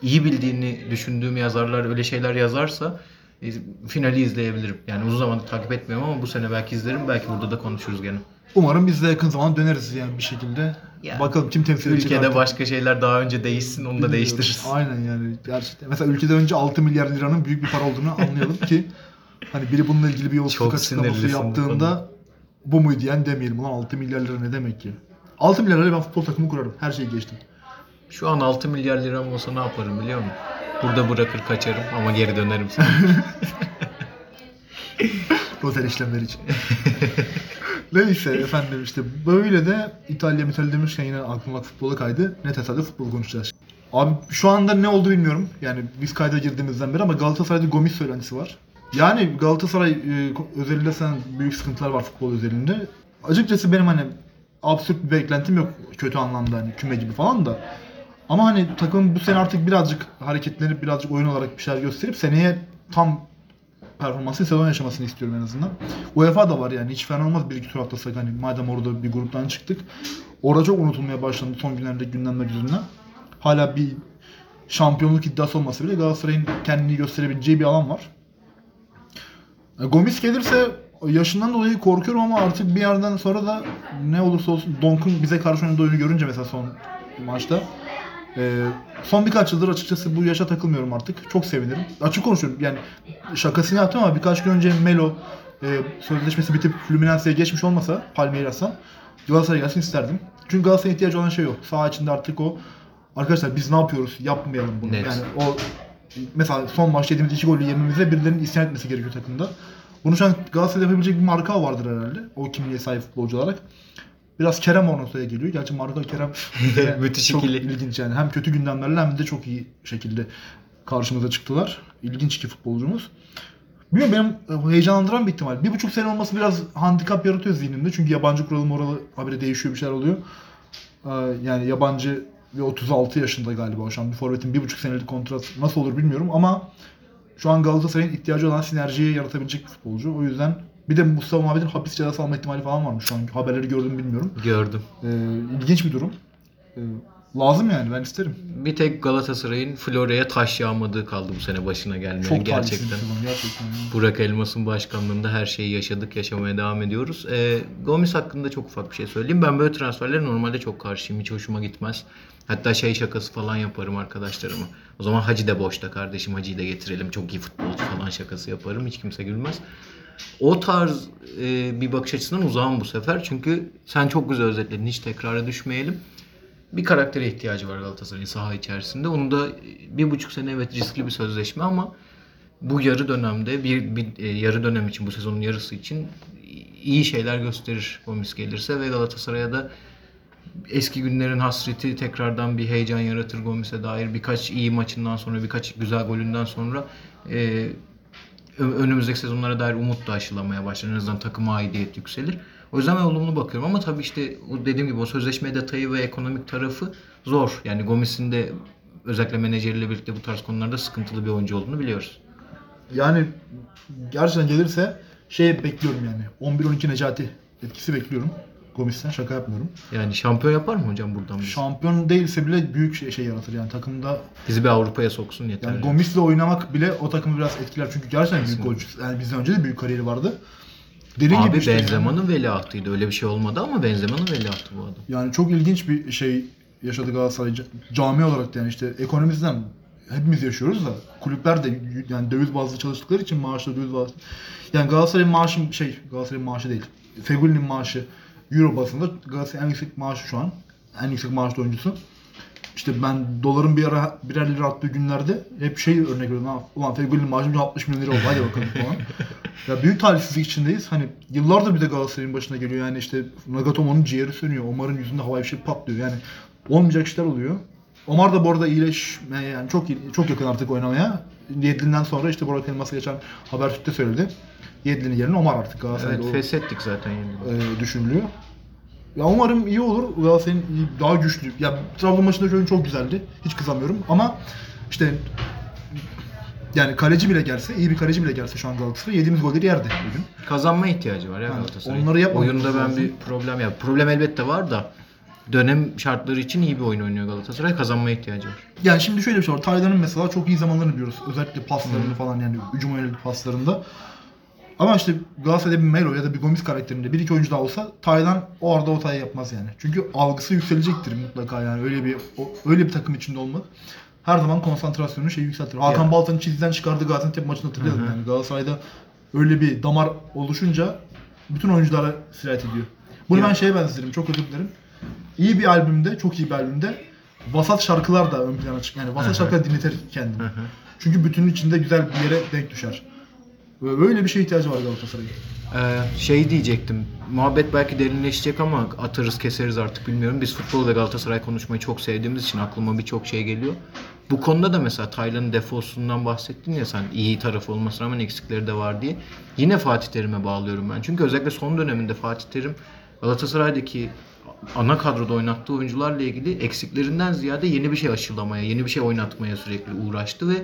iyi bildiğini düşündüğüm yazarlar öyle şeyler yazarsa e, finali izleyebilirim. Yani uzun zamandır takip etmiyorum ama bu sene belki izlerim. Belki burada da konuşuruz gene. Umarım biz de yakın zamanda döneriz yani bir şekilde. Ya, Bakalım kim temsil edecek Ülkede artık. başka şeyler daha önce değişsin onu da Bilmiyorum. değiştiririz. Aynen yani. Gerçekten. Mesela ülkede önce 6 milyar liranın büyük bir para olduğunu anlayalım ki hani biri bununla ilgili bir yolsuzluk açıklaması yaptığında bu muydu yani demeyelim. Ulan 6 milyar lira ne demek ki? 6 milyar lirayla ben futbol takımı kurarım. Her şeyi geçtim. Şu an 6 milyar liram olsa ne yaparım biliyor musun? Burada bırakır kaçarım ama geri dönerim sana. Rotel işlemleri için. Neyse efendim işte böyle de İtalya mitali demişken yine aklıma futbola kaydı. Ne tesadüf futbol konuşacağız. Abi şu anda ne oldu bilmiyorum. Yani biz kayda girdiğimizden beri ama Galatasaray'da Gomis söylentisi var. Yani Galatasaray e, özelinde sen büyük sıkıntılar var futbol özelinde. Açıkçası benim hani absürt bir beklentim yok kötü anlamda hani küme gibi falan da. Ama hani takım bu sene artık birazcık hareketlenip birazcık oyun olarak bir şeyler gösterip seneye tam performansı sezon yaşamasını istiyorum en azından. UEFA da var yani hiç fena olmaz bir iki tur atlasak hani madem orada bir gruptan çıktık. Orada çok unutulmaya başlandı son günlerde gündemler yüzünden. Hala bir şampiyonluk iddiası olmasa bile Galatasaray'ın kendini gösterebileceği bir alan var. E, Gomis gelirse yaşından dolayı korkuyorum ama artık bir yerden sonra da ne olursa olsun Donk'un bize karşı oynadığı oyunu görünce mesela son maçta Ee, son birkaç yıldır açıkçası bu yaşa takılmıyorum artık. Çok sevinirim. Açık konuşuyorum. Yani şakasını yaptım ama birkaç gün önce Melo e, sözleşmesi bitip Fluminense'ye geçmiş olmasa Palmeiras'a Galatasaray'a gelsin isterdim. Çünkü Galatasaray'a ihtiyacı olan şey o. Saha içinde artık o arkadaşlar biz ne yapıyoruz? Yapmayalım bunu. Net. Yani o mesela son maçta yediğimiz iki golü yememize birilerinin isyan etmesi gerekiyor takımda. Bunu şu an Galatasaray'da yapabilecek bir marka vardır herhalde. O kimliğe sahip futbolcu olarak. Biraz Kerem ortaya geliyor. Gerçi Marka Kerem Müthiş çok ikili. ilginç yani. Hem kötü gündemlerle hem de çok iyi şekilde karşımıza çıktılar. İlginç iki futbolcumuz. Bilmiyorum benim e, heyecanlandıran bir ihtimal. Bir buçuk sene olması biraz handikap yaratıyor zihnimde. Çünkü yabancı kuralı moralı habire değişiyor bir şeyler oluyor. Ee, Yani yabancı ve 36 yaşında galiba şu an bir forvetin bir buçuk senelik kontrat nasıl olur bilmiyorum ama şu an Galatasaray'ın ihtiyacı olan sinerjiyi yaratabilecek bir futbolcu. O yüzden bir de Mustafa Muhammed'in hapis cezası alma ihtimali falan varmış şu an. Haberleri gördüm bilmiyorum. Gördüm. Ee, ilginç bir durum. Ee, lazım yani ben isterim. Bir tek Galatasaray'ın Florya'ya taş yağmadığı kaldı bu sene başına gelmeye Çok gerçekten. sezon gerçekten. Burak Elmas'ın başkanlığında her şeyi yaşadık, yaşamaya devam ediyoruz. Ee, Gomis hakkında çok ufak bir şey söyleyeyim. Ben böyle transferlere normalde çok karşıyım. Hiç hoşuma gitmez. Hatta şey şakası falan yaparım arkadaşlarıma. O zaman Hacı da boşta kardeşim Hacı'yı da getirelim. Çok iyi futbolcu falan şakası yaparım. Hiç kimse gülmez. O tarz e, bir bakış açısından uzağım bu sefer. Çünkü sen çok güzel özetledin. Hiç tekrara düşmeyelim. Bir karaktere ihtiyacı var Galatasaray'ın saha içerisinde. Onu da e, bir buçuk sene evet riskli bir sözleşme ama bu yarı dönemde bir, bir e, yarı dönem için bu sezonun yarısı için iyi şeyler gösterir Gomis gelirse ve Galatasaray'a da eski günlerin hasreti tekrardan bir heyecan yaratır Gomis'e dair birkaç iyi maçından sonra birkaç güzel golünden sonra e, önümüzdeki sezonlara dair umut da aşılamaya başlar. En azından takıma aidiyet yükselir. O yüzden ben olumlu bakıyorum ama tabii işte dediğim gibi o sözleşme detayı ve ekonomik tarafı zor. Yani Gomis'in de özellikle menajeriyle birlikte bu tarz konularda sıkıntılı bir oyuncu olduğunu biliyoruz. Yani gerçekten gelirse şey bekliyorum yani. 11-12 Necati etkisi bekliyorum. Gomis'ten şaka yapmıyorum. Yani şampiyon yapar mı hocam buradan bizi? Şampiyon değilse bile büyük şey, şey yaratır yani takımda. Bizi bir Avrupa'ya soksun yeter. Yani Gomis'le oynamak bile o takımı biraz etkiler. Çünkü gerçekten büyük golcü. Yani bizden önce de büyük kariyeri vardı. Gibi Abi işte yani. Benzema'nın veliahtıydı. Öyle bir şey olmadı ama Benzema'nın veliahtı bu adam. Yani çok ilginç bir şey yaşadı Galatasaray ca- cami olarak da yani işte ekonomimizden hepimiz yaşıyoruz da kulüpler de yani döviz bazlı çalıştıkları için maaşları döviz bazlı. Yani Galatasaray'ın maaşı şey Galatasaray'ın maaşı değil. Fegüli'nin maaşı Euro bazında Galatasaray'ın en yüksek maaşı şu an. En yüksek maaşlı oyuncusu. İşte ben doların bir ara birer lira attığı günlerde hep şey örnek veriyorum. Ulan Fegüli'nin maaşı 60 milyon lira oldu hadi bakalım falan. ya büyük talihsizlik içindeyiz. Hani yıllardır bir de Galatasaray'ın başına geliyor. Yani işte Nagatomo'nun ciğeri sönüyor. Omar'ın yüzünde havai fişek patlıyor. Yani olmayacak işler oluyor. Omar da bu arada iyileşmeye yani çok çok yakın artık oynamaya. Yedlin'den sonra işte Burak Elmas'a geçen Habertürk'te söyledi. Yedlin'in yerine Omar artık Galatasaray'da Evet feshettik zaten yani. e, düşünülüyor. Ya umarım iyi olur. Galatasaray'ın iyi- daha güçlü. Ya Trabzon maçındaki oyun çok güzeldi. Hiç kızamıyorum ama işte yani kaleci bile gelse, iyi bir kaleci bile gelse şu an Galatasaray yediğimiz golleri yerdi bugün. Kazanma ihtiyacı var ya Yani Galatasaray'ın. onları yapmamız Oyunda ben lazım. bir problem ya problem elbette var da dönem şartları için iyi bir oyun oynuyor Galatasaray. Kazanmaya ihtiyacı var. Yani şimdi şöyle bir şey var. Taylan'ın mesela çok iyi zamanlarını biliyoruz. Özellikle paslarını falan yani hücuma yönelik paslarında. Ama işte Galatasaray'da bir Melo ya da bir Gomis karakterinde bir iki oyuncu daha olsa Taylan o arada o yapmaz yani. Çünkü algısı yükselecektir mutlaka yani öyle bir o- öyle bir takım içinde olmak. Her zaman konsantrasyonu şey yükseltir. Hakan Ya. Baltan'ın çizgiden çıkardığı Gaziantep maçını hatırlayalım yani. Galatasaray'da öyle bir damar oluşunca bütün oyunculara sirayet ediyor. Bunu Ya. ben şeye benzetirim. Çok özür dilerim. İyi bir albümde, çok iyi bir albümde vasat şarkılar da ön plana çık. Yani vasat şarkılar dinletir kendini. Çünkü bütünün içinde güzel bir yere denk düşer. Böyle bir şeye ihtiyacı var Galatasaray'ın. Ee, şey diyecektim. Muhabbet belki derinleşecek ama atarız keseriz artık bilmiyorum. Biz futbol ve Galatasaray konuşmayı çok sevdiğimiz için aklıma birçok şey geliyor. Bu konuda da mesela Taylan'ın defosundan bahsettin ya sen iyi tarafı olmasına rağmen eksikleri de var diye. Yine Fatih Terim'e bağlıyorum ben. Çünkü özellikle son döneminde Fatih Terim Galatasaray'daki ana kadroda oynattığı oyuncularla ilgili eksiklerinden ziyade yeni bir şey aşılamaya, yeni bir şey oynatmaya sürekli uğraştı ve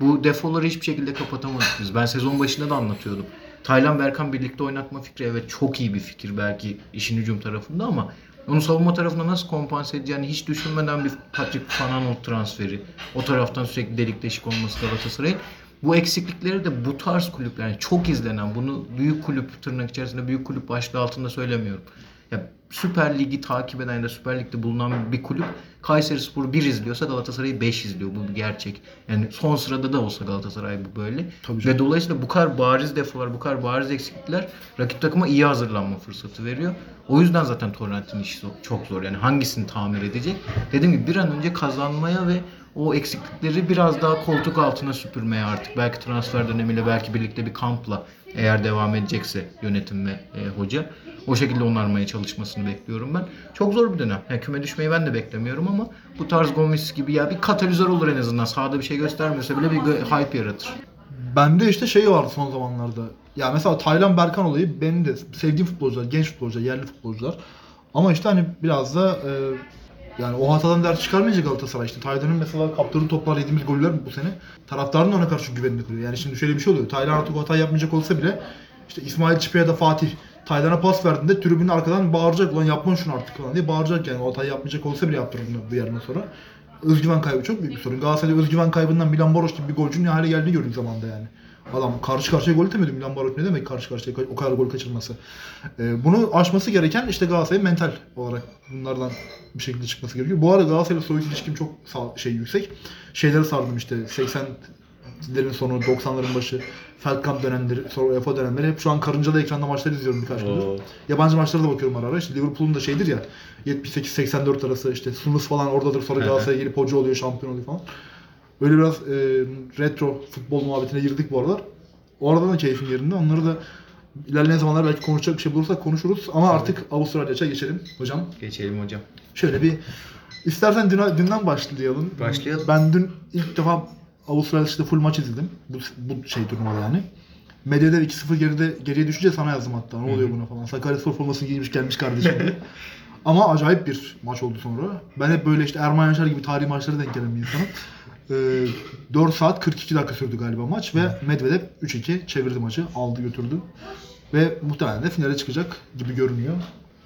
bu defoları hiçbir şekilde kapatamadık biz. Ben sezon başında da anlatıyordum. Taylan Berkan birlikte oynatma fikri evet çok iyi bir fikir belki işin hücum tarafında ama onu savunma tarafında nasıl kompanse edeceğini hiç düşünmeden bir Patrick Van Aanholt transferi. O taraftan sürekli delik deşik olması Galatasaray'ın. Bu eksiklikleri de bu tarz kulüpler yani çok izlenen bunu büyük kulüp tırnak içerisinde büyük kulüp başlığı altında söylemiyorum. Ya Süper Lig'i takip eden ya da Süper Lig'de bulunan bir kulüp Kayseri Spor'u bir izliyorsa Galatasaray'ı 5 izliyor. Bu bir gerçek. Yani son sırada da olsa Galatasaray bu böyle. Tabii canım. Ve dolayısıyla bu kadar bariz defolar, bu kadar bariz eksiklikler rakip takıma iyi hazırlanma fırsatı veriyor. O yüzden zaten Torrent'in işi çok zor. Yani hangisini tamir edecek? Dediğim gibi bir an önce kazanmaya ve o eksiklikleri biraz daha koltuk altına süpürmeye artık. Belki transfer dönemiyle, belki birlikte bir kampla eğer devam edecekse yönetim ve e, hoca. O şekilde onarmaya çalışmasını bekliyorum ben. Çok zor bir dönem. Yani küme düşmeyi ben de beklemiyorum ama bu tarz Gomis gibi ya bir katalizör olur en azından. Sahada bir şey göstermiyorsa bile bir hype yaratır. Bende işte şey vardı son zamanlarda. Ya mesela Taylan Berkan olayı benim de sevdiğim futbolcular, genç futbolcular, yerli futbolcular. Ama işte hani biraz da e, yani o hatadan ders çıkarmayacak Galatasaray işte. Taylan'ın mesela kaptırdığı toplar yediğimiz goller bu sene taraftarın da ona karşı güvenini kırıyor. Yani şimdi şöyle bir şey oluyor. Taylan artık o hata yapmayacak olsa bile işte İsmail Çipe ya da Fatih Taylan'a pas verdiğinde tribünün arkadan bağıracak lan yapma şunu artık falan diye bağıracak yani. O hatayı yapmayacak olsa bile yaptırır bunu bir yerden sonra. Özgüven kaybı çok büyük bir sorun. Galatasaray özgüven kaybından Milan Baroş gibi bir golcünün ne hale geldiğini gördük zamanda yani. Adam karşı karşıya gol atamıyordu. Milan Baroş ne demek karşı karşıya o kadar gol kaçırması. Ee, bunu aşması gereken işte Galatasaray'ın mental olarak bunlardan bir şekilde çıkması gerekiyor. Bu arada Galatasaray'la soyut ilişkim çok şey yüksek. Şeyleri sardım işte 80'lerin sonu 90'ların başı Feldkamp dönemleri sonra UEFA dönemleri hep şu an karıncalı ekranda maçları izliyorum birkaç gündür. Yabancı maçlara da bakıyorum ara ara. İşte Liverpool'un da şeydir ya 78-84 arası işte Sunus falan oradadır sonra. Galatasaray'a gelip hoca oluyor şampiyon oluyor falan. Böyle biraz e, retro futbol muhabbetine girdik bu aralar. Orada da keyfim yerinde. Onları da ilerleyen zamanlar belki konuşacak bir şey bulursak konuşuruz. Ama artık Avustralya'ya geçelim hocam. Geçelim hocam. Şöyle bir istersen dün, dünden başlayalım. Başlayalım. Ben dün ilk defa Avustralya işte full maç izledim. Bu, bu şey turnuvada yani. Medvedev 2-0 geride geriye düşünce sana yazdım hatta. Ne oluyor buna falan. Sakaryaspor formasını giymiş gelmiş kardeşim diye. Ama acayip bir maç oldu sonra. Ben hep böyle işte Erman Yaşar gibi tarihi maçlara denk gelen bir insanım. Ee, 4 saat 42 dakika sürdü galiba maç ve Medvedev 3-2 çevirdi maçı. Aldı götürdü. Ve muhtemelen de finale çıkacak gibi görünüyor.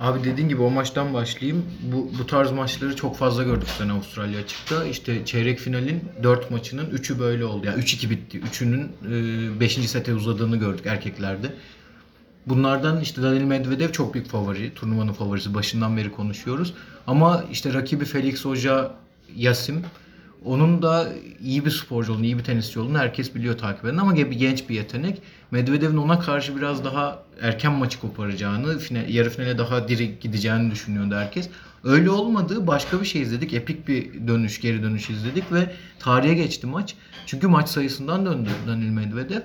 Abi dediğin gibi o maçtan başlayayım. Bu, bu tarz maçları çok fazla gördük sen Avustralya açıkta. İşte çeyrek finalin 4 maçının 3'ü böyle oldu. Yani 3-2 bitti. 3'ünün 5. sete uzadığını gördük erkeklerde. Bunlardan işte Daniil Medvedev çok büyük favori. Turnuvanın favorisi. Başından beri konuşuyoruz. Ama işte rakibi Felix Hoca Yasim. Onun da iyi bir sporcu olduğunu, iyi bir tenisçi olduğunu herkes biliyor takip eden ama bir genç bir yetenek. Medvedev'in ona karşı biraz daha erken maçı koparacağını, final, yarı finale daha diri gideceğini düşünüyordu herkes. Öyle olmadı. Başka bir şey izledik. Epik bir dönüş, geri dönüş izledik ve tarihe geçti maç. Çünkü maç sayısından döndü Daniil Medvedev.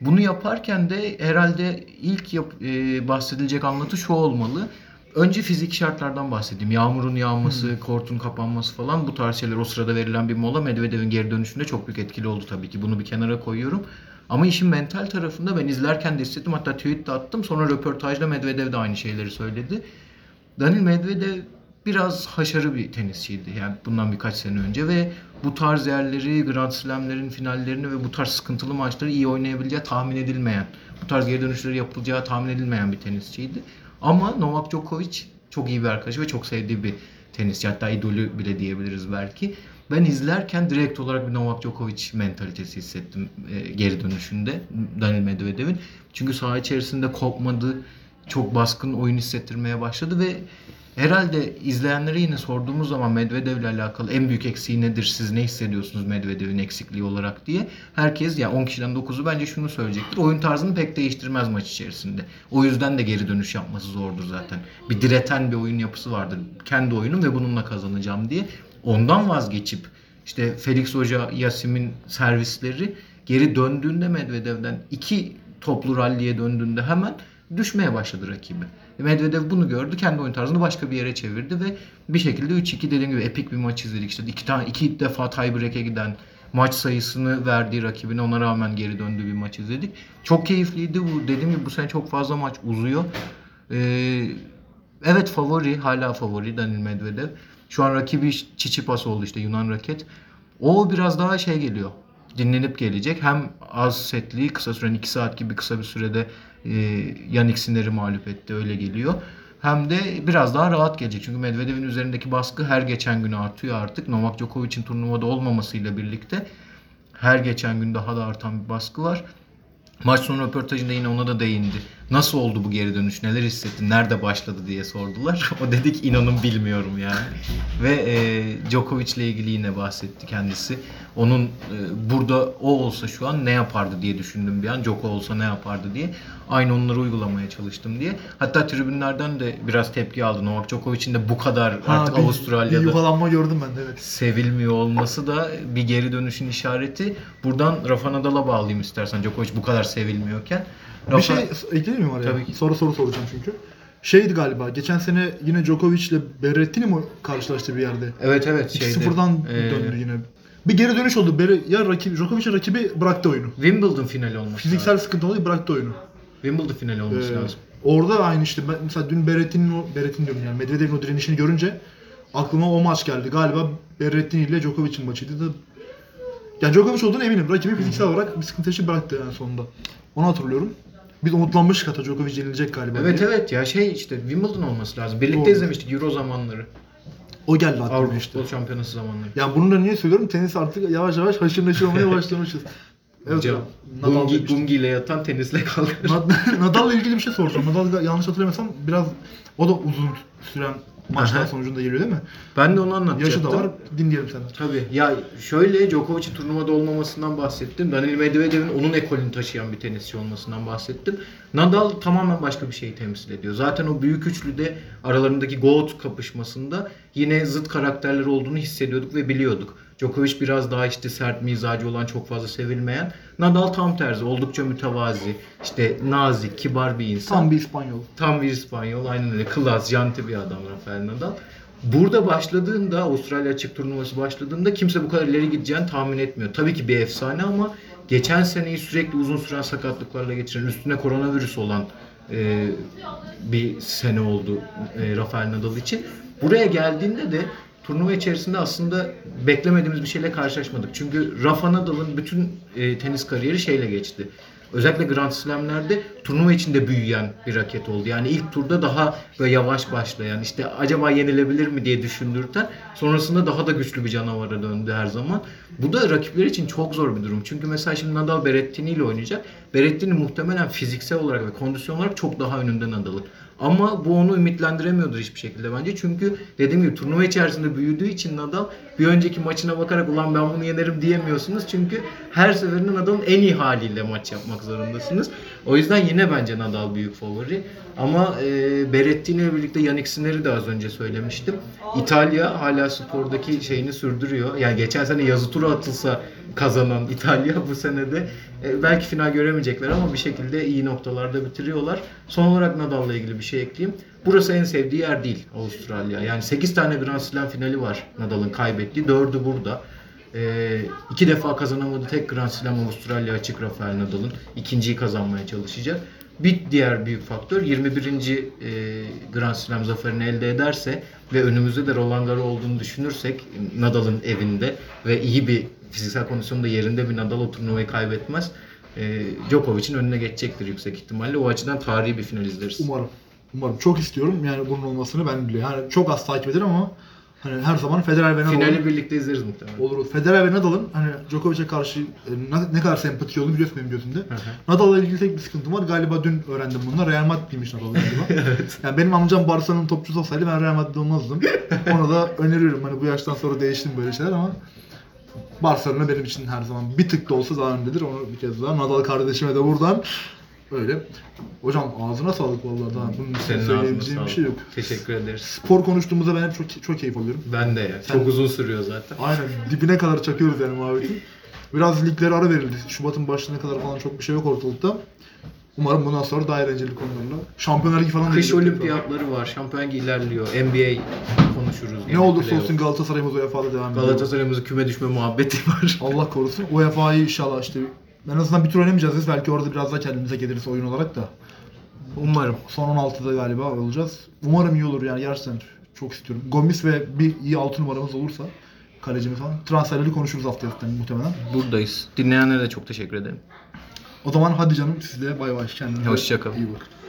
Bunu yaparken de herhalde ilk yap- e, bahsedilecek anlatı şu olmalı. Önce fizik şartlardan bahsedeyim. Yağmurun yağması, kortun kapanması falan bu tarz şeyler o sırada verilen bir mola Medvedev'in geri dönüşünde çok büyük etkili oldu tabii ki. Bunu bir kenara koyuyorum. Ama işin mental tarafında ben izlerken de hissettim. Hatta tweet de attım. Sonra röportajda Medvedev de aynı şeyleri söyledi. Daniil Medvedev biraz haşarı bir tenisçiydi. Yani bundan birkaç sene önce ve bu tarz yerleri, Grand Slam'lerin finallerini ve bu tarz sıkıntılı maçları iyi oynayabileceği tahmin edilmeyen, bu tarz geri dönüşleri yapılacağı tahmin edilmeyen bir tenisçiydi. Ama Novak Djokovic çok iyi bir arkadaşı ve çok sevdiği bir tenisçi. Hatta idolü bile diyebiliriz belki. Ben izlerken direkt olarak bir Novak Djokovic mentalitesi hissettim e, geri dönüşünde Daniil Medvedev'in. Çünkü saha içerisinde kopmadı, çok baskın oyun hissettirmeye başladı ve herhalde izleyenlere yine sorduğumuz zaman Medvedev ile alakalı en büyük eksiği nedir? Siz ne hissediyorsunuz Medvedev'in eksikliği olarak diye. Herkes yani 10 kişiden 9'u bence şunu söyleyecektir. Oyun tarzını pek değiştirmez maç içerisinde. O yüzden de geri dönüş yapması zordur zaten. Bir direten bir oyun yapısı vardır. Kendi oyunum ve bununla kazanacağım diye. Ondan vazgeçip işte Felix Hoca Yasim'in servisleri geri döndüğünde Medvedev'den iki toplu ralliye döndüğünde hemen düşmeye başladı rakibi. Medvedev bunu gördü. Kendi oyun tarzını başka bir yere çevirdi ve bir şekilde 3-2 dediğim gibi epik bir maç izledik. İşte iki tane iki defa tiebreak'e giden maç sayısını verdiği rakibine ona rağmen geri döndüğü bir maç izledik. Çok keyifliydi bu. Dediğim gibi bu sene çok fazla maç uzuyor. Ee, evet favori, hala favori Daniil Medvedev. Şu an rakibi Çiçipas oldu işte Yunan raket. O biraz daha şey geliyor. Dinlenip gelecek. Hem az setli, kısa süren 2 saat gibi kısa bir sürede e, Yannick Sinner'i mağlup etti. Öyle geliyor. Hem de biraz daha rahat gelecek. Çünkü Medvedev'in üzerindeki baskı her geçen gün artıyor artık. Novak Djokovic'in turnuvada olmamasıyla birlikte her geçen gün daha da artan bir baskı var. Maç sonu röportajında yine ona da değindi. Nasıl oldu bu geri dönüş? Neler hissettin? Nerede başladı diye sordular. O dedik inanın bilmiyorum yani. Ve e, Djokovic ile ilgili yine bahsetti kendisi. Onun e, burada o olsa şu an ne yapardı diye düşündüm bir an. Djoko olsa ne yapardı diye. Aynı onları uygulamaya çalıştım diye. Hatta tribünlerden de biraz tepki aldı. Novak Djokovic'in de bu kadar artık bir, bir Avustralya'da yuvalanma gördüm ben de evet. sevilmiyor olması da bir geri dönüşün işareti. Buradan Rafa Nadal'a bağlayayım istersen. Djokovic bu kadar sevilmiyorken. Bir Rafa- şey ekleyeyim mi var ya? Tabii ki. Soru soru soracağım çünkü. Şeydi galiba geçen sene yine Djokovic ile Berrettini mi karşılaştı bir yerde? Evet evet şeyde. 2-0'dan e, döndü yine. Bir geri dönüş oldu. Beri, ya rakip, Djokovic'in rakibi bıraktı oyunu. Wimbledon finali olması Fiziksel lazım. sıkıntı oldu bıraktı oyunu. Wimbledon finali olması Ee, lazım. orada aynı işte ben mesela dün Berrettin'in o Berrettin diyorum yani Medvedev'in o direnişini görünce aklıma o maç geldi. Galiba Berrettini ile Djokovic'in maçıydı da yani Djokovic olduğunu eminim. Rakibi fiziksel olarak bir sıkıntı yaşayıp bıraktı yani sonunda. Onu hatırlıyorum. Biz umutlanmıştık hatta Djokovic yenilecek galiba. Evet diye. evet ya şey işte Wimbledon olması lazım. Birlikte Doğru. izlemiştik Euro zamanları. O geldi aklıma Avrupa işte. Futbol Şampiyonası zamanları. Yani bunu da niye söylüyorum? Tenis artık yavaş yavaş haşır neşir olmaya başlamışız. Evet. Nadal Gungi, ile yatan tenisle kalkar. Nad- Nadal'la ilgili bir şey soracağım. Nadal yanlış hatırlamıyorsam biraz o da uzun süren maçlar Aha. sonucunda geliyor değil mi? ben de onu anlatacaktım. Yaşı da var. Dinleyelim senden. Tabii. Ya şöyle Djokovic'in turnuvada olmamasından bahsettim. Daniil Medvedev'in onun ekolünü taşıyan bir tenisçi olmasından bahsettim. Nadal tamamen başka bir şeyi temsil ediyor. Zaten o büyük üçlüde aralarındaki GOAT kapışmasında yine zıt karakterler olduğunu hissediyorduk ve biliyorduk. Djokovic biraz daha işte sert mizacı olan çok fazla sevilmeyen. Nadal tam tersi. Oldukça mütevazi. işte nazik, kibar bir insan. Tam bir İspanyol. Tam bir İspanyol, aynen öyle. Klas, janti bir adam Rafael Nadal. Burada başladığında, Avustralya açık turnuvası başladığında kimse bu kadar ileri gideceğini tahmin etmiyor. Tabii ki bir efsane ama geçen seneyi sürekli uzun süren sakatlıklarla geçiren, üstüne koronavirüs olan e, bir sene oldu e, Rafael Nadal için. Buraya geldiğinde de turnuva içerisinde aslında beklemediğimiz bir şeyle karşılaşmadık. Çünkü Rafa Nadal'ın bütün e, tenis kariyeri şeyle geçti. Özellikle Grand Slam'lerde turnuva içinde büyüyen bir raket oldu. Yani ilk turda daha böyle yavaş başlayan, işte acaba yenilebilir mi diye düşündürten, sonrasında daha da güçlü bir canavara döndü her zaman. Bu da rakipler için çok zor bir durum. Çünkü mesela şimdi Nadal Berrettini ile oynayacak. Berrettini muhtemelen fiziksel olarak ve kondisyon olarak çok daha önünde Nadal'ın. Ama bu onu ümitlendiremiyordur hiçbir şekilde bence. Çünkü dediğim gibi turnuva içerisinde büyüdüğü için Nadal bir önceki maçına bakarak ulan ben bunu yenerim diyemiyorsunuz. Çünkü her seferinde Nadal'ın en iyi haliyle maç yapmak zorundasınız. O yüzden yine bence Nadal büyük favori. Ama e, Berrettini ile birlikte Yannick Sinner'i de az önce söylemiştim. İtalya hala spordaki şeyini sürdürüyor. Yani geçen sene yazı turu atılsa kazanan İtalya bu sene de e, belki final göremeyecekler ama bir şekilde iyi noktalarda bitiriyorlar. Son olarak Nadal'la ilgili bir şey ekleyeyim. Burası en sevdiği yer değil Avustralya. Yani 8 tane Grand Slam finali var Nadal'ın kaybettiği. 4'ü burada. Ee, iki defa kazanamadığı tek Grand Slam Avustralya açık Rafael Nadal'ın. ikinciyi kazanmaya çalışacak. Bir diğer büyük faktör 21. e, Grand Slam zaferini elde ederse ve önümüzde de Roland Garros olduğunu düşünürsek Nadal'ın evinde ve iyi bir fiziksel kondisyonda yerinde bir Nadal o turnuvayı kaybetmez. E, Djokovic'in önüne geçecektir yüksek ihtimalle. O açıdan tarihi bir final izleriz. Umarım. Umarım. Çok istiyorum yani bunun olmasını ben biliyorum. Yani çok az takip ederim ama hani her zaman Federer ve Nadal'ın Finali birlikte izleriz muhtemelen. olur. Federer ve Nadal'ın hani Djokovic'e karşı e, ne- ne kadar sempatik olduğunu biliyorsun benim gözümde. Nadal'la ilgili tek bir sıkıntım var. Galiba dün öğrendim bunu. Real Madrid'liymiş Nadal galiba. Yani benim amcam Barcelona'nın topçusu olsaydı ben Real Madrid olmazdım. Ona da öneriyorum. Hani bu yaştan sonra değiştim böyle şeyler ama Barcelona benim için her zaman bir tık da olsa daha öndedir. Onu bir kez daha Nadal kardeşime de buradan öyle. Hocam ağzına sağlık vallahi daha bunun Senin ağzına söyleyebileceğim bir şey yok. Teşekkür ederiz. Spor konuştuğumuzda ben hep çok çok keyif alıyorum. Ben de ya. Sen- Çok uzun sürüyor zaten. Aynen dibine kadar çakıyoruz yani muhabbeti. Biraz liglere ara verildi. Şubat'ın başına kadar falan çok bir şey yok ortalıkta. Umarım bundan sonra daha eğlenceli konularla. Şampiyonlar Ligi falan da Kış gelecek. olimpiyatları var. Şampiyon Ligi ilerliyor. NBA konuşuruz. Ne olursa playoff. olsun Galatasaray'ımız UEFA'da devam ediyor. Galatasaray'ımızın küme düşme muhabbeti var. Allah korusun. UEFA'yı inşallah işte en azından bir tur oynamayacağız. Belki orada biraz daha kendimize geliriz oyun olarak da. Umarım. Son 16'da galiba olacağız. Umarım iyi olur yani gerçekten çok istiyorum. Gomis ve bir iyi altı numaramız olursa kalecimiz falan. Transferleri konuşuruz haftaya zaten muhtemelen. Buradayız. Dinleyenlere de çok teşekkür ederim. O zaman hadi canım siz de bay bay kendinize. Hoşça kalın. İyi bakın.